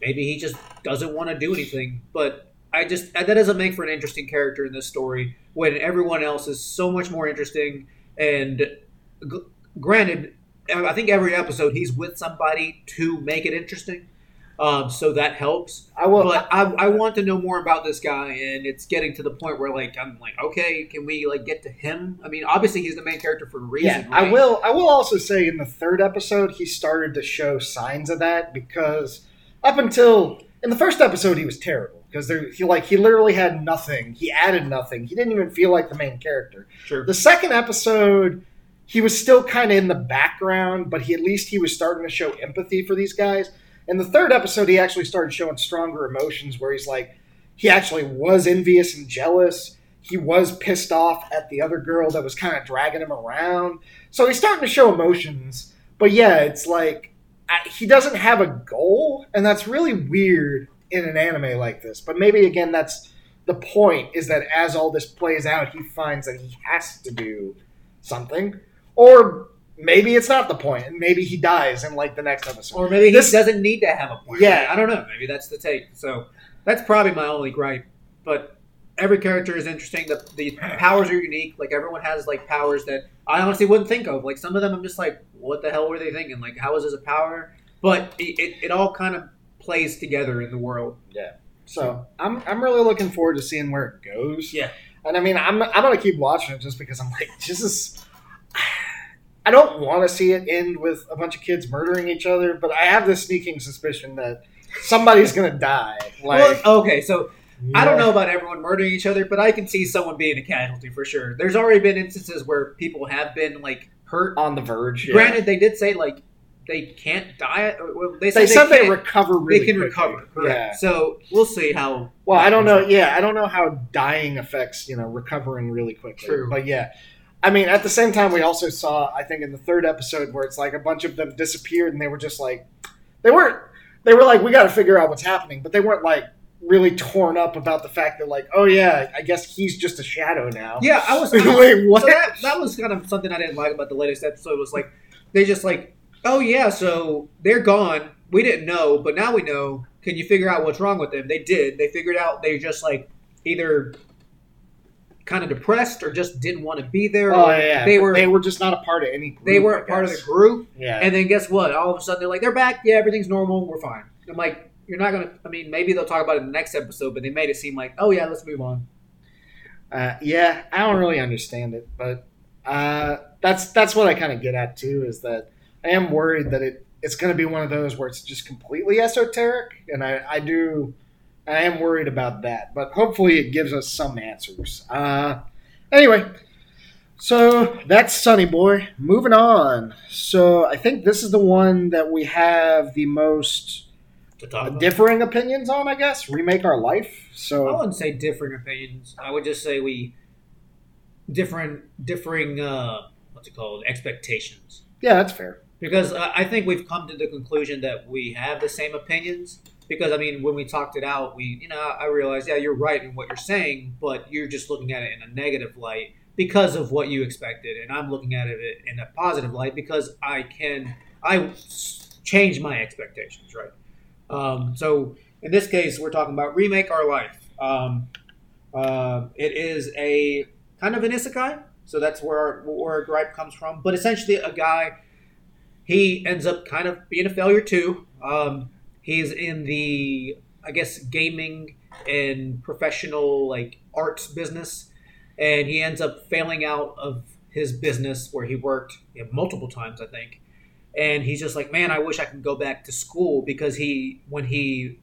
maybe he just doesn't want to do anything. But I just that doesn't make for an interesting character in this story when everyone else is so much more interesting. And g- granted, I think every episode he's with somebody to make it interesting. Um, so that helps. I will. But I, I want to know more about this guy, and it's getting to the point where like I'm like, okay, can we like get to him? I mean, obviously he's the main character for a reason. yeah, right? I will. I will also say in the third episode, he started to show signs of that because up until in the first episode, he was terrible because there he like he literally had nothing. He added nothing. He didn't even feel like the main character. Sure. The second episode, he was still kind of in the background, but he at least he was starting to show empathy for these guys. In the third episode, he actually started showing stronger emotions, where he's like, he actually was envious and jealous. He was pissed off at the other girl that was kind of dragging him around. So he's starting to show emotions. But yeah, it's like I, he doesn't have a goal, and that's really weird in an anime like this. But maybe again, that's the point is that as all this plays out, he finds that he has to do something, or maybe it's not the point, and maybe he dies in like the next episode. Or maybe This- he doesn't need to have a point. Yeah. I don't know. Maybe that's the take. So that's probably my only gripe. But every character is interesting. The, the powers are unique. Like everyone has like powers that I honestly wouldn't think of. Like some of them, I'm just like, what the hell were they thinking? Like, how is this a power? But it, it, it all kind of plays together in the world. Yeah. So I'm I'm really looking forward to seeing where it goes. Yeah. And I mean, I'm I'm gonna keep watching it just because I'm like, this is. I don't want to see it end with a bunch of kids murdering each other, but I have this sneaking suspicion that somebody's gonna die. Like, well, okay, so I don't know about everyone murdering each other, but I can see someone being a casualty for sure. There's already been instances where people have been like hurt. on the verge. yeah. Granted, they did say like they can't die. Well, they said they said they recover. Really they can quickly. recover. Correct. Yeah. So we'll see how. Well, I don't know. out. Yeah, I don't know how dying affects you know recovering really quickly. True. But yeah, I mean, at the same time, we also saw I think in the third episode where it's like a bunch of them disappeared and they were just like they weren't they were like we got to figure out what's happening, but they weren't like really torn up about the fact that like oh yeah, I guess he's just a shadow now. Yeah, I was. [LAUGHS] Wait, what? So that, that was kind of something I didn't like about the latest episode. Was like they just like, oh yeah, so they're gone. We didn't know, but now we know. Can you figure out what's wrong with them? They did. They figured out. They just like either kind of depressed or just didn't want to be there. Oh yeah, they were they were just not a part of any. Group, they weren't part of the group. Yeah, And then guess what? All of a sudden they're like, they're back. Yeah, everything's normal. We're fine. I'm like, you're not gonna. I mean, maybe they'll talk about it in the next episode, but they made it seem like, oh yeah, let's move on. Uh, yeah, I don't really understand it, but uh, that's that's what I kind of get at too. Is that I am worried that it it's going to be one of those where it's just completely esoteric, and I, I do I am worried about that. But hopefully, it gives us some answers. Uh, anyway, so that's Sunny Boy. Moving on. So I think this is the one that we have the most To talk about. differing opinions on. I guess remake our life. So I wouldn't say differing opinions. I would just say we different differing uh, what's it called expectations. yeah, that's fair. Because I think we've come to the conclusion that we have the same opinions. Because I mean, when we talked it out, we you know I realized yeah you're right in what you're saying, but you're just looking at it in a negative light because of what you expected, and I'm looking at it in a positive light because I can I change my expectations, right? Um, so in this case, we're talking about remake our life. Um, uh, it is a kind of an isekai, so that's where where gripe comes from. But essentially, a guy he ends up kind of being a failure too. Um, he's in the I guess gaming and professional like arts business, and he ends up failing out of his business where he worked you know, multiple times, I think. And he's just like, man, I wish I could go back to school because he, when he,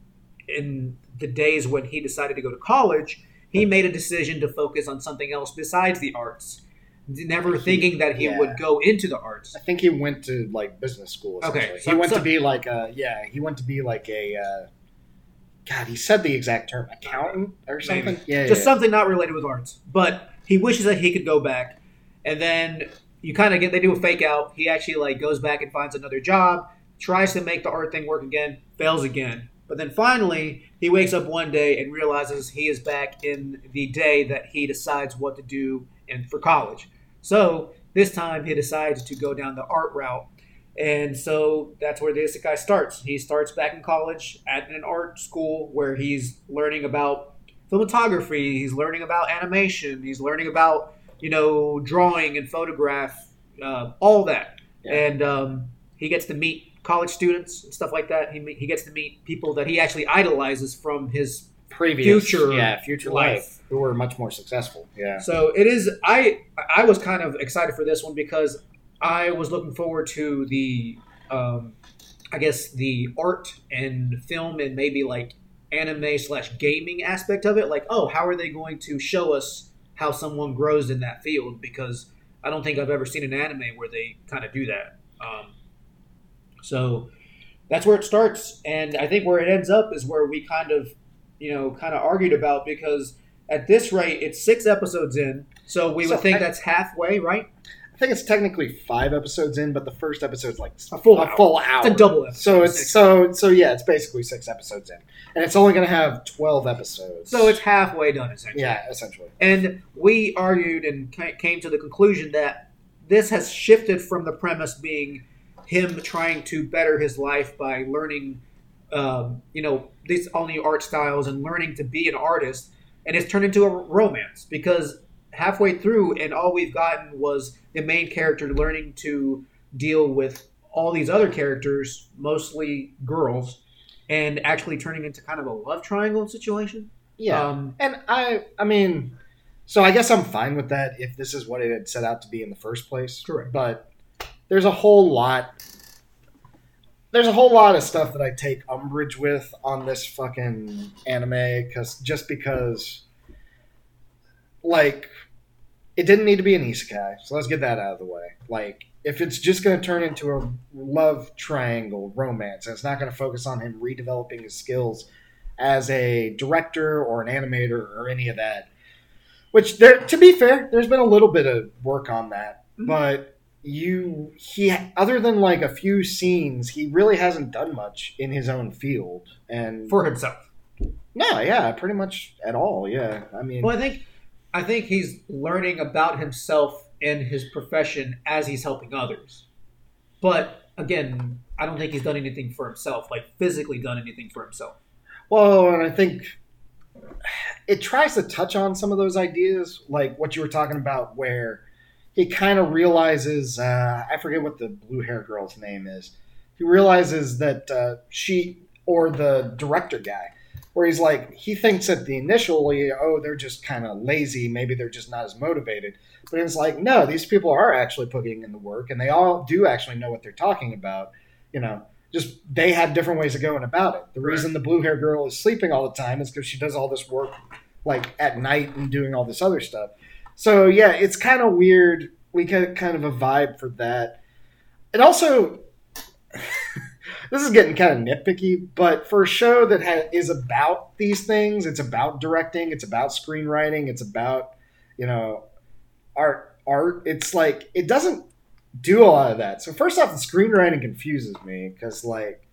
in the days when he decided to go to college, he made a decision to focus on something else besides the arts, never thinking that he Yeah. would go into the arts. I think he went to like business school. Okay, so- he went so- to be like a yeah. He went to be like a uh, God. He said the exact term, accountant or something. Maybe. Yeah, just yeah. something not related with arts. But he wishes that he could go back, and then you kind of get they do a fake out. He actually like goes back and finds another job, tries to make the art thing work again, fails again. But then finally, he wakes up one day and realizes he is back in the day that he decides what to do in for college. So this time he decides to go down the art route. And so that's where the isekai starts. He starts back in college at an art school where he's learning about cinematography, he's learning about animation, he's learning about, you know, drawing and photograph, uh, all that. Yeah. And um, he gets to meet college students and stuff like that. He he gets to meet people that he actually idolizes from his. Previous, Future yeah, future life. life, who were much more successful. Yeah, So it is. I I was kind of excited for this one because I was looking forward to the, um, I guess the art and film and maybe like anime slash gaming aspect of it. Like, oh, how are they going to show us how someone grows in that field? Because I don't think I've ever seen an anime where they kind of do that. Um, so that's where it starts, and I think where it ends up is where we kind of, you know, kind of argued about because at this rate it's six episodes in, so we would think I- that's halfway, right? I think it's technically five episodes in, but the first episode's like A full a hour. full hour. It's a double episode. So it's Six. so so yeah, it's basically six episodes in, and it's only going to have twelve episodes. So it's halfway done essentially. yeah, essentially. And we argued and came to the conclusion that this has shifted from the premise being him trying to better his life by learning, um, you know, these all new art styles and learning to be an artist, and it's turned into a romance because halfway through, and all we've gotten was the main character learning to deal with all these other characters, mostly girls, and actually turning into kind of a love triangle situation. Yeah, Um, and I I mean, so I guess I'm fine with that if this is what it had set out to be in the first place. Correct. But there's a whole lot. There's a whole lot of stuff that I take umbrage with on this fucking anime because just because, like, it didn't need to be an isekai, so let's get that out of the way. Like, if it's just going to turn into a love triangle romance, and it's not going to focus on him redeveloping his skills as a director or an animator or any of that. Which there, to be fair, there's been a little bit of work on that, Mhm. but you he other than like a few scenes, he really hasn't done much in his own field. And for himself. no, yeah, pretty much at all. Yeah, I mean, Well, I think I think he's learning about himself and his profession as he's helping others. But again, I don't think he's done anything for himself, like physically done anything for himself. Well, and I think it tries to touch on some of those ideas, like what you were talking about, where he kind of realizes uh, I forget what the blue hair girl's name is. He realizes that uh, she or the director guy, where he's like he thinks that the initially oh they're just kind of lazy, maybe they're just not as motivated, but it's like no, these people are actually putting in the work and they all do actually know what they're talking about, you know just they have different ways of going about it. The reason the blue hair girl is sleeping all the time is because she does all this work like at night and doing all this other stuff. So yeah, it's kind of weird. We get kind of a vibe for that. It also [LAUGHS] this is getting kind of nitpicky, but for a show that ha- is about these things, it's about directing, it's about screenwriting, it's about you know art. Art. It's like it doesn't do a lot of that. So first off, the screenwriting confuses me because like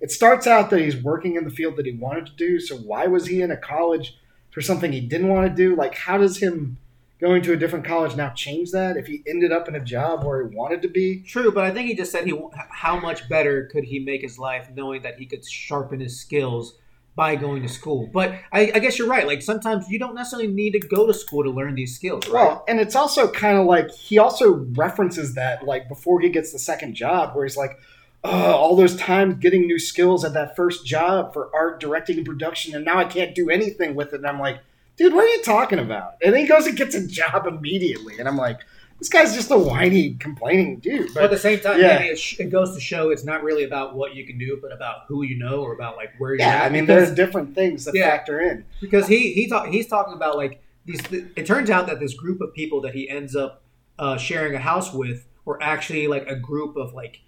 it starts out that he's working in the field that he wanted to do. So why was he in a college for something he didn't want to do? Like how does him going to a different college now change that if he ended up in a job where he wanted to be? True, but I think he just said he how much better could he make his life knowing that he could sharpen his skills by going to school. But I, I guess you're right. Like sometimes you don't necessarily need to go to school to learn these skills, right? Well, and it's also kind of like he also references that like before he gets the second job, where he's like, oh, all those times getting new skills at that first job for art, directing, and production, and now I can't do anything with it. And I'm like, dude, what are you talking about? And then he goes and gets a job immediately, and I'm like, this guy's just a whiny, complaining dude. But at the same time, yeah. maybe it, sh- it goes to show it's not really about what you can do, but about who you know or about like where you're yeah, at. I mean, because, there's different things that Yeah. factor in. because he he talk, he's talking about like these. It turns out that this group of people that he ends up uh, sharing a house with were actually like a group of like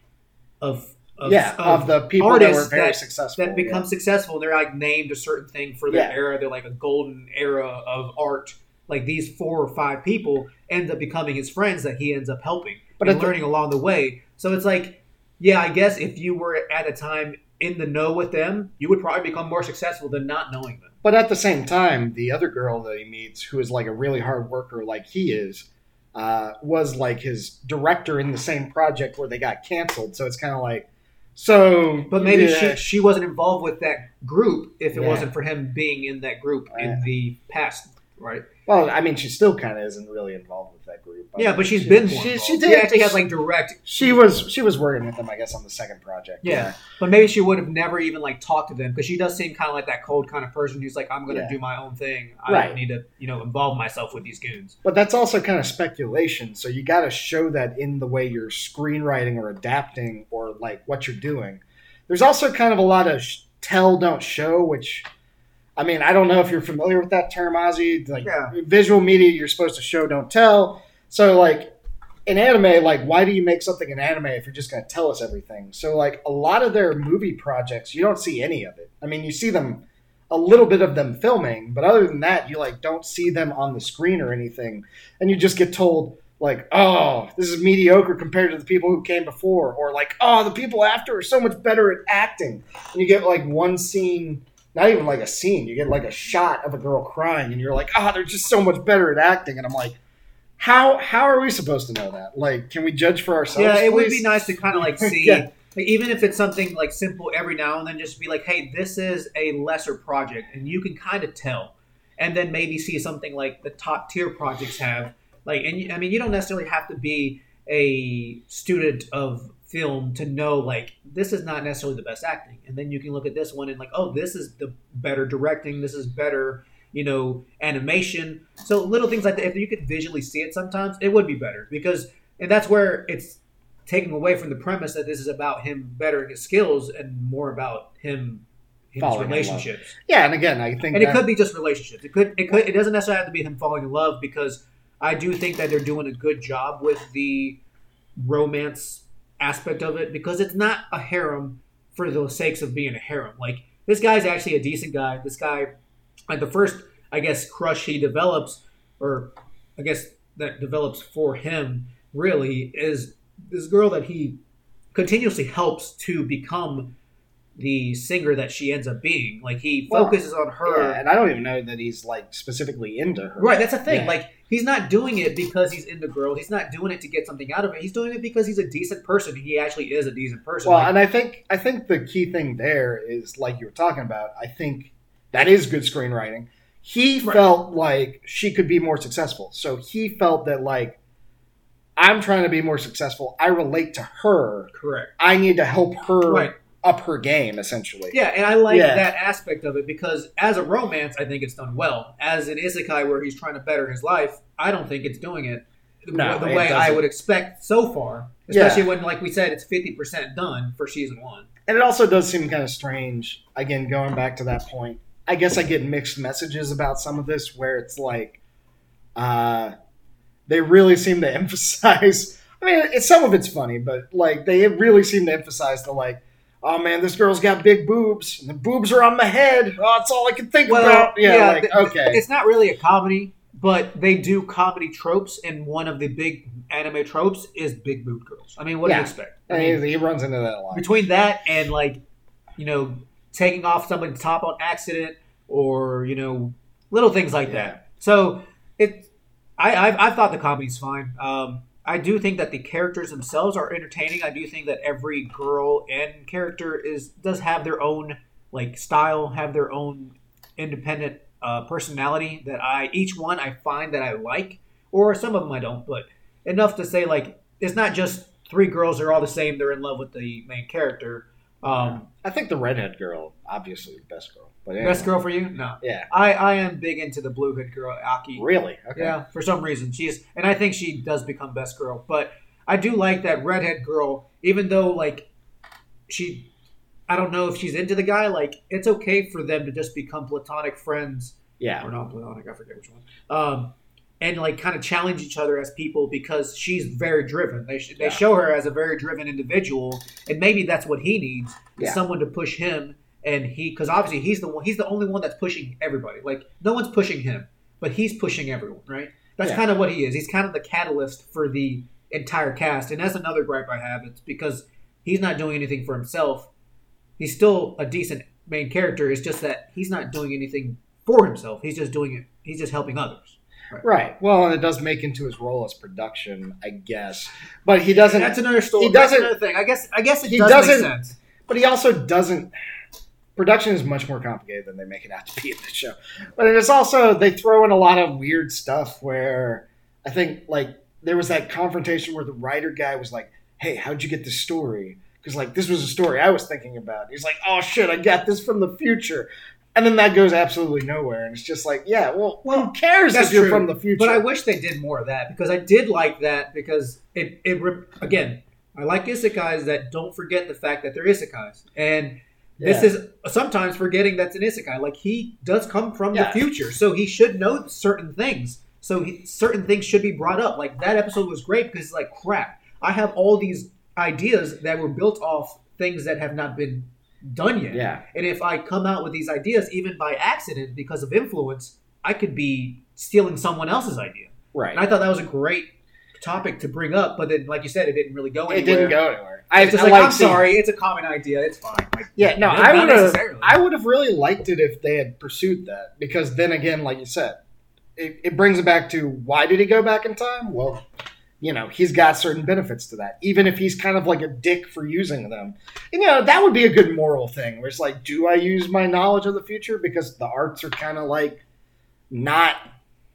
of, of yeah, of, the people that were artists very that- successful. that become yeah. successful. They're like named a certain thing for their Yeah. era. They're like a golden era of art. Like these four or five people end up becoming his friends that he ends up helping But and learning along the way. So it's like, yeah, I guess if you were at a time in the know with them, you would probably become more successful than not knowing them. But at the same time, the other girl that he meets, who is like a really hard worker like he is, uh, was like his director in the same project where they got canceled. So it's kind of like, so. But maybe she she wasn't involved with that group if it Yeah. wasn't for him being in that group Yeah. in the past, right? Well, I mean, she still kind of isn't really involved with that group. Yeah, but she's she, been. She, she did. She actually has like direct. She was she was working with them, I guess, on the second project. Yeah, but maybe she would have never even like talked to them because she does seem kind of like that cold kind of person who's like, I'm going to Yeah. do my own thing. I Right. don't need to, you know, involve myself with these goons. But that's also kind of speculation. So you got to show that in the way you're screenwriting or adapting or like what you're doing. There's also kind of a lot of sh- tell, don't show, which I mean, I don't know if you're familiar with that term, Ozzy. Like Yeah. visual media, you're supposed to show, don't tell. So like in anime, like why do you make something in anime if you're just going to tell us everything? So like a lot of their movie projects, you don't see any of it. I mean, you see them a little bit of them filming, but other than that, you like don't see them on the screen or anything, and you just get told like, "Oh, this is mediocre compared to the people who came before," or like, "Oh, the people after are so much better at acting," and you get like one scene. Not even like a scene. You get like a shot of a girl crying, and you're like, "Ah, they're just so much better at acting." And I'm like, "How how are we supposed to know that? Like, can we judge for ourselves?" yeah, it would be nice to kind of like [LAUGHS] see, Yeah. like, even if it's something like simple every now and then, just be like, hey, this is a lesser project, and you can kind of tell, and then maybe see something like the top tier projects have, like, and I mean, you don't necessarily have to be a student of film to know like this is not necessarily the best acting. And then you can look at this one and like oh this is the better directing this is better you know animation. So little things like that if you could visually see it sometimes it would be better because and that's where it's taking away from the premise that this is about him bettering his skills and more about him his Falling relationships. Yeah, and again, I think and it could be just relationships. It could it could it doesn't necessarily have to be him falling in love because I do think that they're doing a good job with the romance aspect of it because it's not a harem for the sakes of being a harem. Like this guy's actually a decent guy. This guy, like the first I guess crush he develops, or I guess that develops for him really is this girl that he continuously helps to become the singer that she ends up being. Like he Well, focuses on her. Yeah, and I don't even know that he's like specifically into her. Right, that's a thing. Yeah. Like he's not doing it because he's into girls. He's not doing it to get something out of it. He's doing it because he's a decent person. He actually is a decent person. Well, Like, and I think I think the key thing there is like you were talking about. I think that is good screenwriting. He Right. felt like she could be more successful, so he felt that like I'm trying to be more successful. I relate to her. correct. I need to help her Right. Up her game, essentially. Yeah, and I like Yeah. that aspect of it because as a romance, I think it's done well. As an isekai where he's trying to better his life, I don't think it's doing it the, No, the it way I would expect so far. Yeah. Especially when, like we said, it's fifty percent done for season one. And it also does seem kind of strange. Again, going back to that point, I guess I get mixed messages about some of this where it's like, uh, they really seem to [LAUGHS] emphasize. I mean, it's, some of it's funny, but like they really seem to emphasize the like, oh man, this girl's got big boobs, and the boobs are on my head. Oh, that's all I can think about. Yeah, like th- okay, It's not really a comedy, but they do comedy tropes, and one of the big anime tropes is big boob girls. I mean, what do you expect? I mean, he, he runs into that a lot. between that and like, you know, taking off somebody's top on accident, or you know, little things like Yeah. that. So it, I, I've, I've thought the comedy's fine. Um, I do think that the characters themselves are entertaining. I do think that every girl and character is does have their own like style, have their own independent uh, personality that I each one I find that I like, or some of them I don't, but enough to say like it's not just three girls are all the same. They're in love with the main character. Um, I think the redhead girl, obviously the best girl, but Best girl for you? No, yeah, I I am big into the blue hood girl Aki. really, okay, Yeah, for some reason she's, and I think she does become best girl. But I do like that redhead girl, even though like she, I don't know if she's into the guy. Like it's okay for them to just become platonic friends yeah, or not platonic. I forget which one. Um, and like kind of challenge each other as people because she's very driven. They sh- they Yeah. show her as a very driven individual, and maybe that's what he needs is Yeah. someone to push him. And he, because obviously he's the one, he's the only one that's pushing everybody. Like no one's pushing him, but he's pushing everyone, right? That's Yeah. kind of what he is. He's kind of the catalyst for the entire cast, and that's another gripe I have. It's because he's not doing anything for himself. He's still a decent main character. It's just that he's not doing anything for himself. He's just doing it. He's just helping others. Right. Well, and it does make into his role as production, I guess. But he doesn't. That's another story. he doesn't- another thing. I guess. I guess it he does sense. But he also doesn't. Production is much more complicated than they make it out to be in the show. But it's also they throw in a lot of weird stuff where I think like there was that confrontation where the writer guy was like, "Hey, how'd you get this story?" Because like this was a story I was thinking about. He's like, "Oh shit, I got this from the future." And then that goes absolutely nowhere, and it's just like, yeah, well, Well, who cares if you're true. from the future? But I wish they did more of that because I did like that because it it again I like isekais that don't forget the fact that they're isekais and this is sometimes forgetting that's an isekai like he does come from Yeah. the future so he should know certain things so he, certain things should be brought up like that episode was great because it's like crap I have all these ideas that were built off things that have not been done yet yeah, and if I come out with these ideas, even by accident because of influence, I could be stealing someone else's idea. right. And I thought that was a great topic to bring up, but then, like you said, it didn't really go anywhere. it didn't go anywhere. I It's just like, like I'm sorry, it's a common idea. It's fine. Like, Yeah, no, I would have. I would have really liked it if they had pursued that because then again, like you said, it, it brings it back to why did he go back in time? Well, you know, he's got certain benefits to that, even if he's kind of like a dick for using them. And you know, that would be a good moral thing. Where it's like, do I use my knowledge of the future because the arts are kind of like not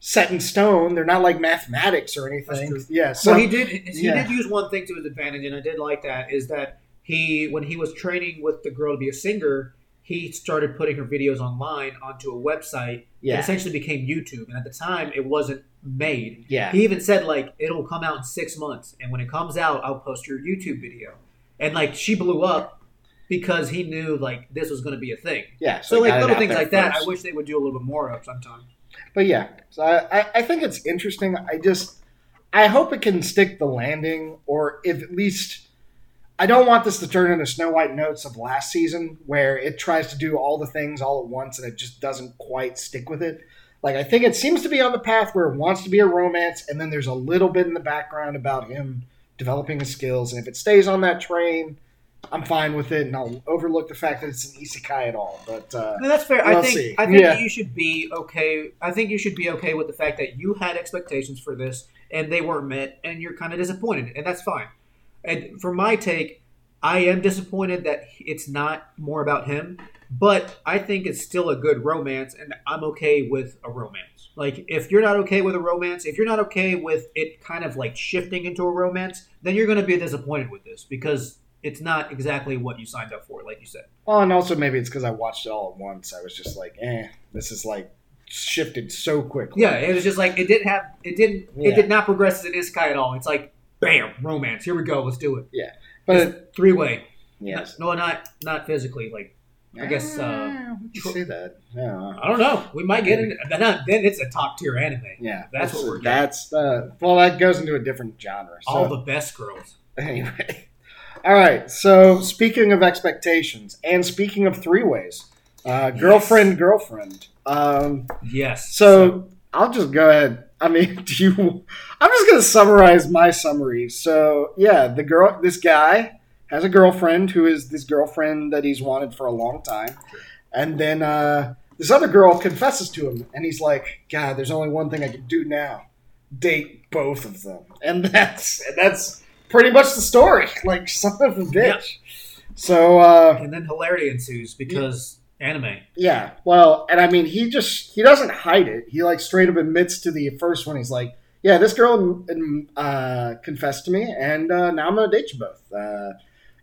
set in stone? They're not like mathematics or anything. Yeah, so well, he did. He yeah. did use one thing to his advantage, and I did like that. Is that he, when he was training with the girl to be a singer, he started putting her videos online onto a website. It yeah, essentially became YouTube, and at the time, it wasn't made. yeah, He even said like it'll come out in six months, and when it comes out, I'll post your YouTube video. And like she blew up because he knew like this was going to be a thing. yeah. So he like little things like that. I wish they would do a little bit more of sometime. But yeah, so I, I, think it's interesting. I just I hope it can stick the landing, or if at least I don't want this to turn into Snow White Notes of last season, where it tries to do all the things all at once and it just doesn't quite stick with it. Like I think it seems to be on the path where it wants to be a romance, and then there's a little bit in the background about him developing his skills, and if it stays on that train. I'm fine with it, and I'll overlook the fact that it's an isekai at all. But uh, No, that's fair. I We'll think see. I think Yeah. you should be okay. I think you should be okay with the fact that you had expectations for this and they weren't met, and you're kind of disappointed, and that's fine. And for my take, I am disappointed that it's not more about him, but I think it's still a good romance, and I'm okay with a romance. Like, if you're not okay with a romance, if you're not okay with it kind of like shifting into a romance, then you're going to be disappointed with this because it's not exactly what you signed up for, like you said. Well, and also maybe it's because I watched it all at once. I was just like, eh, this is like shifted so quickly. Yeah, it was just like it didn't have it didn't Yeah. it did not progress as an isekai at all. It's like bam, romance. Here we go. Let's do it. Yeah, but Three way. yes, No, not not physically. Like I guess, uh, Ah, we say that. Yeah, I don't know. We might get into then. Then it's a top tier anime. yeah. That's what we're getting. That's uh, well, that goes into a different genre. So All the best girls. [LAUGHS] anyway, all right. So speaking of expectations, and speaking of three ways, uh, girlfriend, girlfriend. Um, Yes. So I'll just go ahead. I mean, [LAUGHS] do you? I'm just gonna summarize my summary. So yeah, the girl, this guy has a girlfriend who is this girlfriend that he's wanted for a long time, and then uh, this other girl confesses to him, and he's like, "God, there's only one thing I can do now: date both of them." And [LAUGHS] that's and that's pretty much the story. [LAUGHS] Like of a bitch. Yep. So uh, and then hilarity ensues because anime. yeah, well, and I mean, he just he doesn't hide it. He like straight up admits to the first one. He's like, "Yeah, this girl um, uh, confessed to me, and uh, now I'm gonna date you both, uh,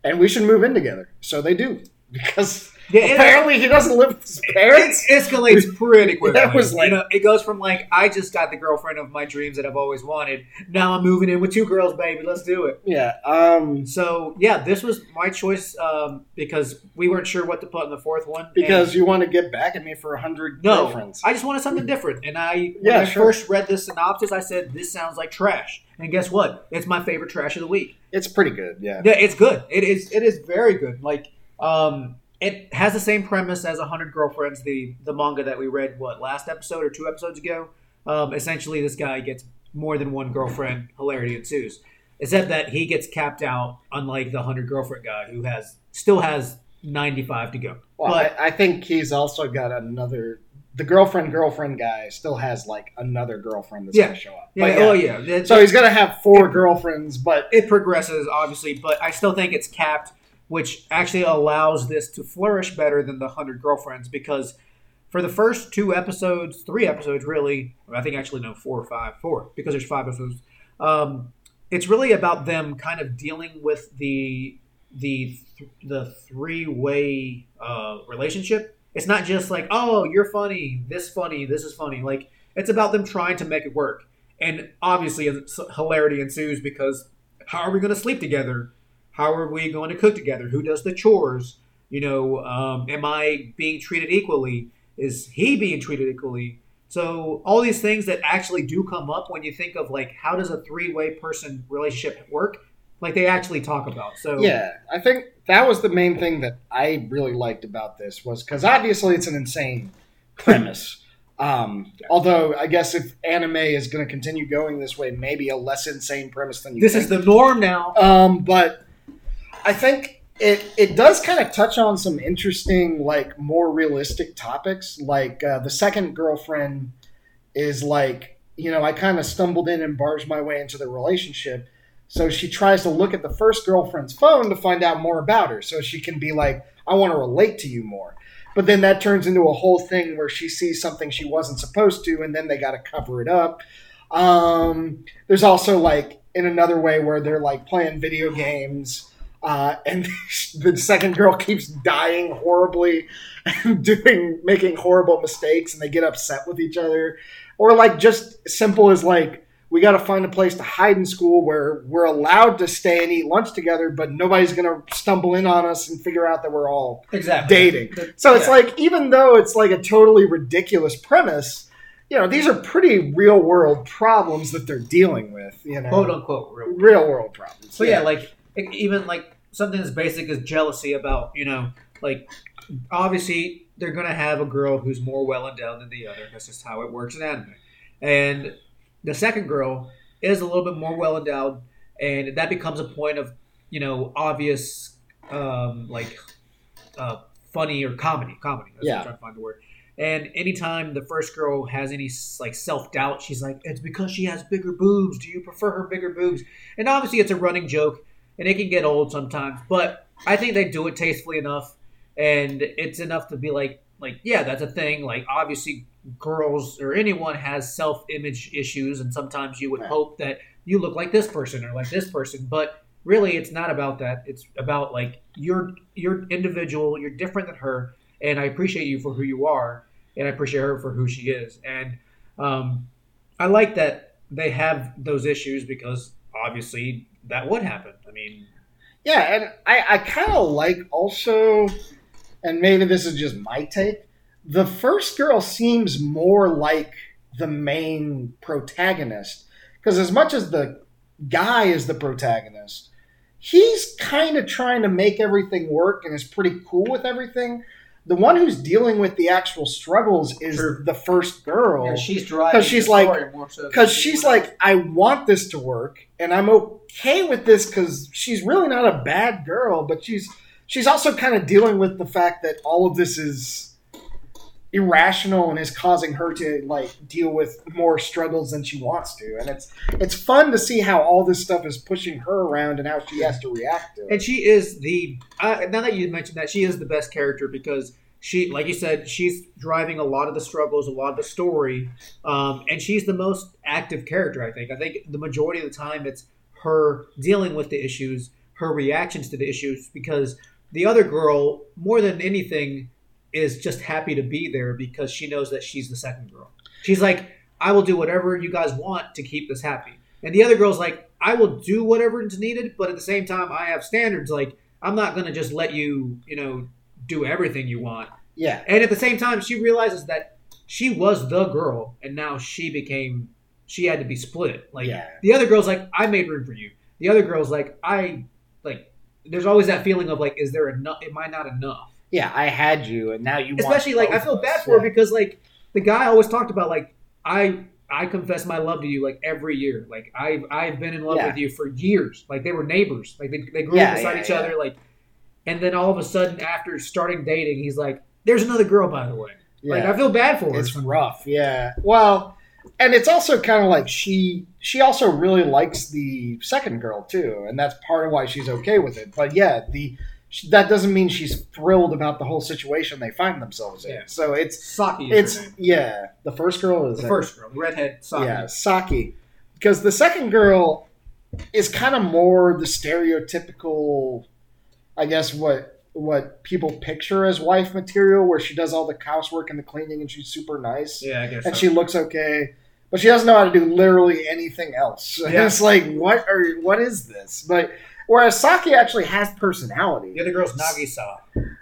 and we should move in together." So they do [LAUGHS] because Yeah, it- apparently he doesn't live with his parents. It [LAUGHS] escalates pretty quickly. That was like- you know, it goes from like I just got the girlfriend of my dreams that I've always wanted. Now I'm moving in with two girls, baby. Let's do it. Yeah, um, So yeah, this was my choice um, because we weren't sure what to put in the fourth one. because you want to get back at me for a hundred no, girlfriends. I just wanted something different. And I when Yeah, I sure. first read this synopsis, I said this sounds like trash. And guess what? It's my favorite trash of the week. It's pretty good. Yeah, Yeah, it's good. It is. It is very good. Like, um, it has the same premise as hundred girlfriends, the the manga that we read what last episode or two episodes ago. Um, essentially, this guy gets more than one girlfriend. Hilarity ensues, except that he gets capped out, unlike the hundred girlfriend guy who has still has ninety five to go. well, but I, I think he's also got another. The girlfriend girlfriend guy still has like another girlfriend that's Yeah. gonna show up. yeah, But, oh yeah, It- So he's gonna have four girlfriends, but it progresses obviously, but I still think it's capped, which actually allows this to flourish better than the hundred girlfriends because for the first two episodes, three episodes really, I think actually no four or five, four because there's five episodes. um, it's really about them kind of dealing with the the the three way uh, relationship. It's not just like, oh, you're funny, this funny, this is funny. Like it's about them trying to make it work. And obviously, hilarity ensues because how are we going to sleep together? How are we going to cook together? Who does the chores? You know, um, am I being treated equally? Is he being treated equally? So all these things that actually do come up when you think of like how does a three way person relationship work, like they actually talk about. So yeah, I think that was the main thing that I really liked about this was because obviously it's an insane premise. Um, although I guess if anime is going to continue going this way, maybe a less insane premise than you. This think. is the norm now. Um, but I think it it does kind of touch on some interesting, like more realistic topics. Like uh, the second girlfriend is like, you know, I kind of stumbled in and barged my way into the relationship. So she tries to look at the first girlfriend's phone to find out more about her, so she can be like, I want to relate to you more. But then that turns into a whole thing where she sees something she wasn't supposed to, and then they got to cover it up. Um, there's also like in another way where they're like playing video games, uh, and [LAUGHS] the second girl keeps dying horribly and [LAUGHS] doing making horrible mistakes, and they get upset with each other, or like just simple as like we got to find a place to hide in school where we're allowed to stay and eat lunch together, but nobody's going to stumble in on us and figure out that we're all exactly dating. So it's Yeah. like, even though it's like a totally ridiculous premise, you know, these are pretty real world problems that they're dealing with, you know, quote unquote real. real world problems. So yeah, like e- even like something as basic as jealousy about you know like obviously they're gonna have a girl who's more well endowed than the other. That's just how it works in anime. And the second girl is a little bit more well endowed, and that becomes a point of you know obvious um, like uh, funny or comedy. Comedy. That's what Yeah. I'm trying to find the word. And anytime the first girl has any like self doubt, she's like, "It's because she has bigger boobs. Do you prefer her bigger boobs?" And obviously, it's a running joke, and it can get old sometimes. But I think they do it tastefully enough, and it's enough to be like, like, yeah, that's a thing. Like, obviously, girls or anyone has self image issues, and sometimes you would Right. hope that you look like this person or like this person, but really, it's not about that. It's about like you're you're individual. You're different than her, and I appreciate you for who you are, and I appreciate her for who she is. And um, I like that they have those issues because obviously that would happen. I mean, Yeah, and I, I kind of like also, and maybe this is just my take. The first girl seems more like the main protagonist because as much as the guy is the protagonist, he's kind of trying to make everything work and is pretty cool with everything. The one who's dealing with the actual struggles is True. the first girl yeah, she's driving 'Cause she's like- so because she's like, I want this to work, and I'm okay with this because she's really not a bad girl, but she's she's also kind of dealing with the fact that all of this is irrational and is causing her to like deal with more struggles than she wants to, and it's it's fun to see how all this stuff is pushing her around and how she has to react to it. and she is the uh, now that you mentioned that she is the best character because she like you said she's driving a lot of the struggles a lot of the story um, and she's the most active character i think i think the majority of the time it's her dealing with the issues her reactions to the issues because the other girl more than anything is just happy to be there because she knows that she's the second girl she's like i will do whatever you guys want to keep this happy and the other girl's like i will do whatever is needed but at the same time i have standards like i'm not going to just let you you know do everything you want yeah, and at the same time, she realizes that she was the girl, and now she became she had to be split. Like Yeah. the other girl's like, I made room for you. The other girl's like, I like. There's always that feeling of like, is there enough? Am I not enough? Yeah, I had you, and now you. want Especially like, I feel bad for her because like the guy always talked about like I I confess my love to you like every year. Like I've I've been in love Yeah. with you for years. Like they were neighbors. Like they, they grew Yeah, up beside yeah, each other. Like and then all of a sudden after starting dating, he's like, "There's another girl, by the way." Like. I feel bad for her. It's rough, yeah. Well, and it's also kind of like she she also really likes the second girl too, and that's part of why she's okay with it. But yeah, the she, that doesn't mean she's thrilled about the whole situation they find themselves in. Yeah. So it's Saki. It's yeah. The first girl is the first girl, the redhead Saki. yeah Saki. because the second girl is kind of more the stereotypical, I guess what what people picture as wife material, where she does all the housework and the cleaning and she's super nice Yeah, I guess. and so. she looks okay, but she doesn't know how to do literally anything else. [LAUGHS] Yeah. it's like what are what is this? But whereas Saki actually has personality. the other girl's Nagisa.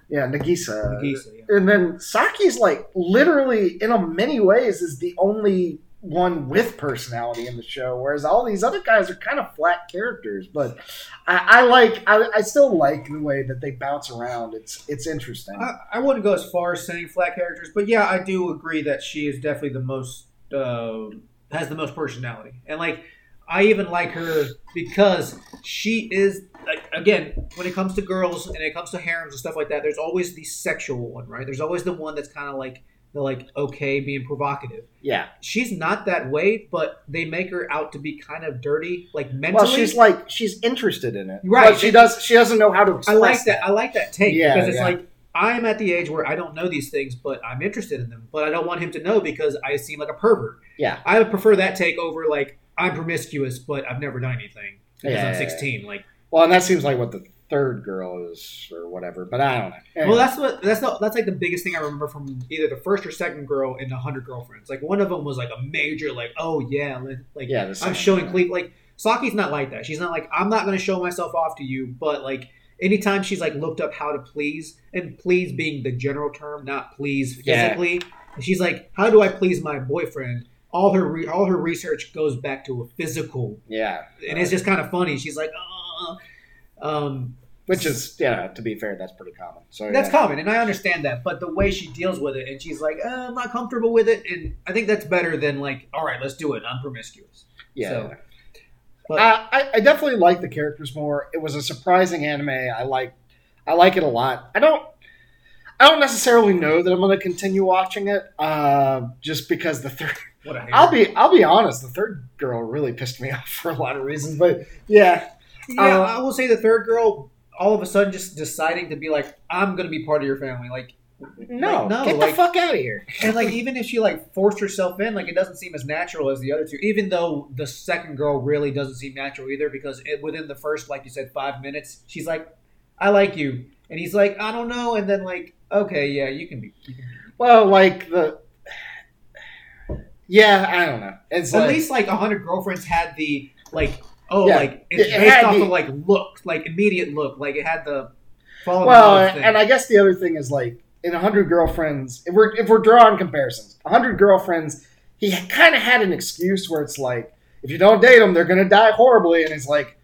Yeah, Nagisa. Nagisa. Yeah. And then Saki's like literally in a many ways is the only one with personality in the show, whereas all these other guys are kind of flat characters. But I, I like I, I still like the way that they bounce around. It's it's interesting. I, I wouldn't go as far as saying flat characters, but yeah, I do agree that she is definitely the most uh, has the most personality, and like I even like her because she is like again when it comes to girls and it comes to harems and stuff like that. There's always the sexual one, right? There's always the one that's kind of like the like okay being provocative. yeah. She's not that way, but they make her out to be kind of dirty, like mentally. Well, she's like she's interested in it, Right. But she does she doesn't know how to. I Express like that. I like that take Yeah, because it's yeah. like I'm at the age where I don't know these things, but I'm interested in them. But I don't want him to know because I seem like a pervert. Yeah. I would prefer that take over like I'm promiscuous, but I've never done anything because Yeah, I'm yeah, 16. Like, Well, and that seems like what the third girl is or whatever, but I don't know. well, that's what that's not that's like the biggest thing I remember from either the first or second girl in the Hundred Girlfriends. Like one of them was like a major like, oh yeah, like, Yeah, the I'm showing. Cleve. Like Saki's not like that. She's not like I'm not going to show myself off to you, but like anytime she's like looked up how to please and please being the general term, not please Yeah. physically. And she's like, how do I please my boyfriend? All her re- all her research goes back to a physical, yeah, and it's just kind of funny. She's like, uh, um, which is yeah. To be fair, that's pretty common. So that's yeah. common, and I understand that. But the way she deals with it, and she's like, uh, I'm not comfortable with it, and I think that's better than like, all right, let's do it. I'm promiscuous. Yeah. So, but Uh, I, I definitely like the characters more. It was a surprising anime. I like I like it a lot. I don't I don't necessarily know that I'm going to continue watching it, uh, just because the third. What a hater. I'll be I'll be honest. The third girl really pissed me [LAUGHS] off for a lot of reasons, but yeah, Yeah, Uh, I will say the third girl all of a sudden just deciding to be like, I'm gonna be part of your family. Like no, Like, no, get like- the fuck out of here. and like even if she like forced herself in, like it doesn't seem as natural as the other two. Even though the second girl really doesn't seem natural either, because it, within the first, like you said, five minutes, she's like, I like you. And he's like, I don't know, and then like, okay, yeah, you can be. You can be. Well, like the yeah, I don't know. It's At like, least like a hundred girlfriends had the like, oh, Yeah, like it's it- based off the- of like look, like immediate look, like it had the fall well, thing. and I guess the other thing is like in hundred girlfriends. If we're if we're drawing comparisons, hundred girlfriends, he kind of had an excuse where it's like, if you don't date them, they're gonna die horribly, and he's like,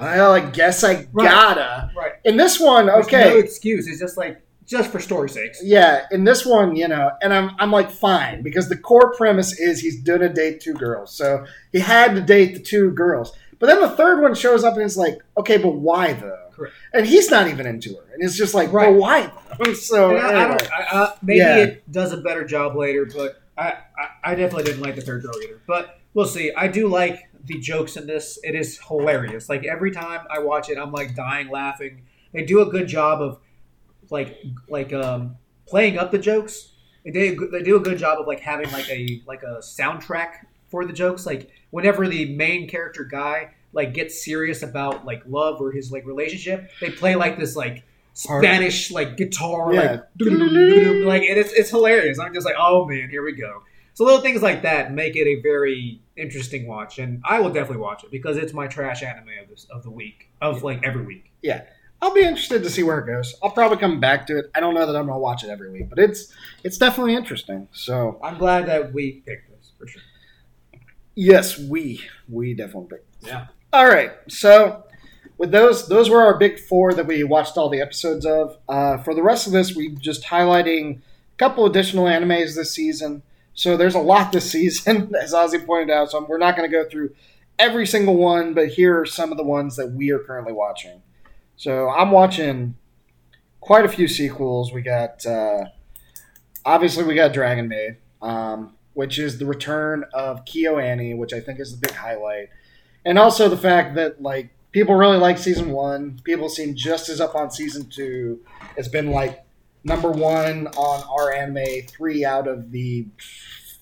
well, I guess I Right. gotta. right. In this one, There's okay, no excuse. It's just like just for story sakes. Yeah, in this one, you know, and I'm I'm like fine because the core premise is he's gonna date two girls, so he had to date the two girls. But then the third one shows up and it's like, okay, but why though? Correct. And he's not even into her, and it's just like, Right. well, why? Though? [LAUGHS] So I, I don't. I, I, maybe Yeah. it does a better job later, but I, I, I definitely didn't like the third girl either. But we'll see. I do like the jokes in this. It is hilarious. Like every time I watch it, I'm like dying laughing. They do a good job of like like um playing up the jokes. They do, they do a good job of like having like a like a soundtrack for the jokes. Like whenever the main character guy like gets serious about like love or his like relationship, they play like this like Spanish like guitar Yeah. like like and it's it's hilarious. I'm just like, oh man, here we go. So little things like that make it a very interesting watch, and I will definitely watch it because it's my trash anime of this of the week of like every week. I'll be interested to see where it goes. I'll probably come back to it. I don't know that I'm gonna watch it every week, but it's it's definitely interesting. So I'm glad that we picked this for sure. yes, we we definitely picked. Yeah. All right. So with those, those were our big four that we watched all the episodes of. Uh, for the rest of this, we just highlighting a couple additional animes this season. So there's a lot this season, [LAUGHS] as Ozzy pointed out. So we're not going to go through every single one, but here are some of the ones that we are currently watching. So I'm watching quite a few sequels. We got uh, obviously we got Dragon Maid, um, which is the return of KyoAni, which I think is the big highlight and also the fact that like people really like season one people seem just as up on season two it's been like number one on r/anime three out of the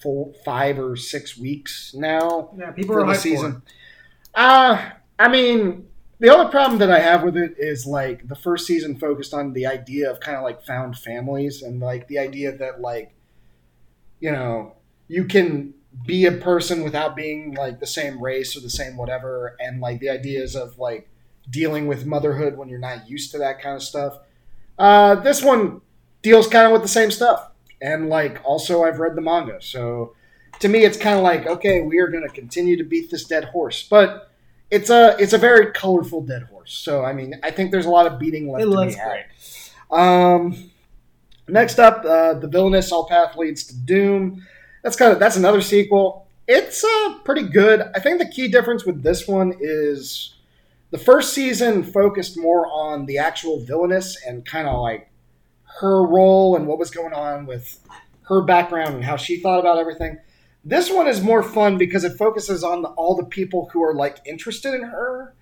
four, five or six weeks now Yeah, people for are the season. for it. Uh, I mean, the only problem that I have with it is like the first season focused on the idea of kind of like found families and like the idea that like, you know, you can be a person without being like the same race or the same whatever, and like the ideas of like dealing with motherhood when you're not used to that kind of stuff. Uh, this one deals kind of with the same stuff, and like also I've read the manga, so to me it's kind of like okay, we are going to continue to beat this dead horse, but it's a it's a very colorful dead horse. So I mean, I think there's a lot of beating left It looks great. Um, next up, uh, the villainous all path leads to doom. That's kind of that's another sequel. It's uh, pretty good. I think the key difference with this one is the first season focused more on the actual villainess and kind of like her role and what was going on with her background and how she thought about everything. This one is more fun because it focuses on the, all the people who are like interested in her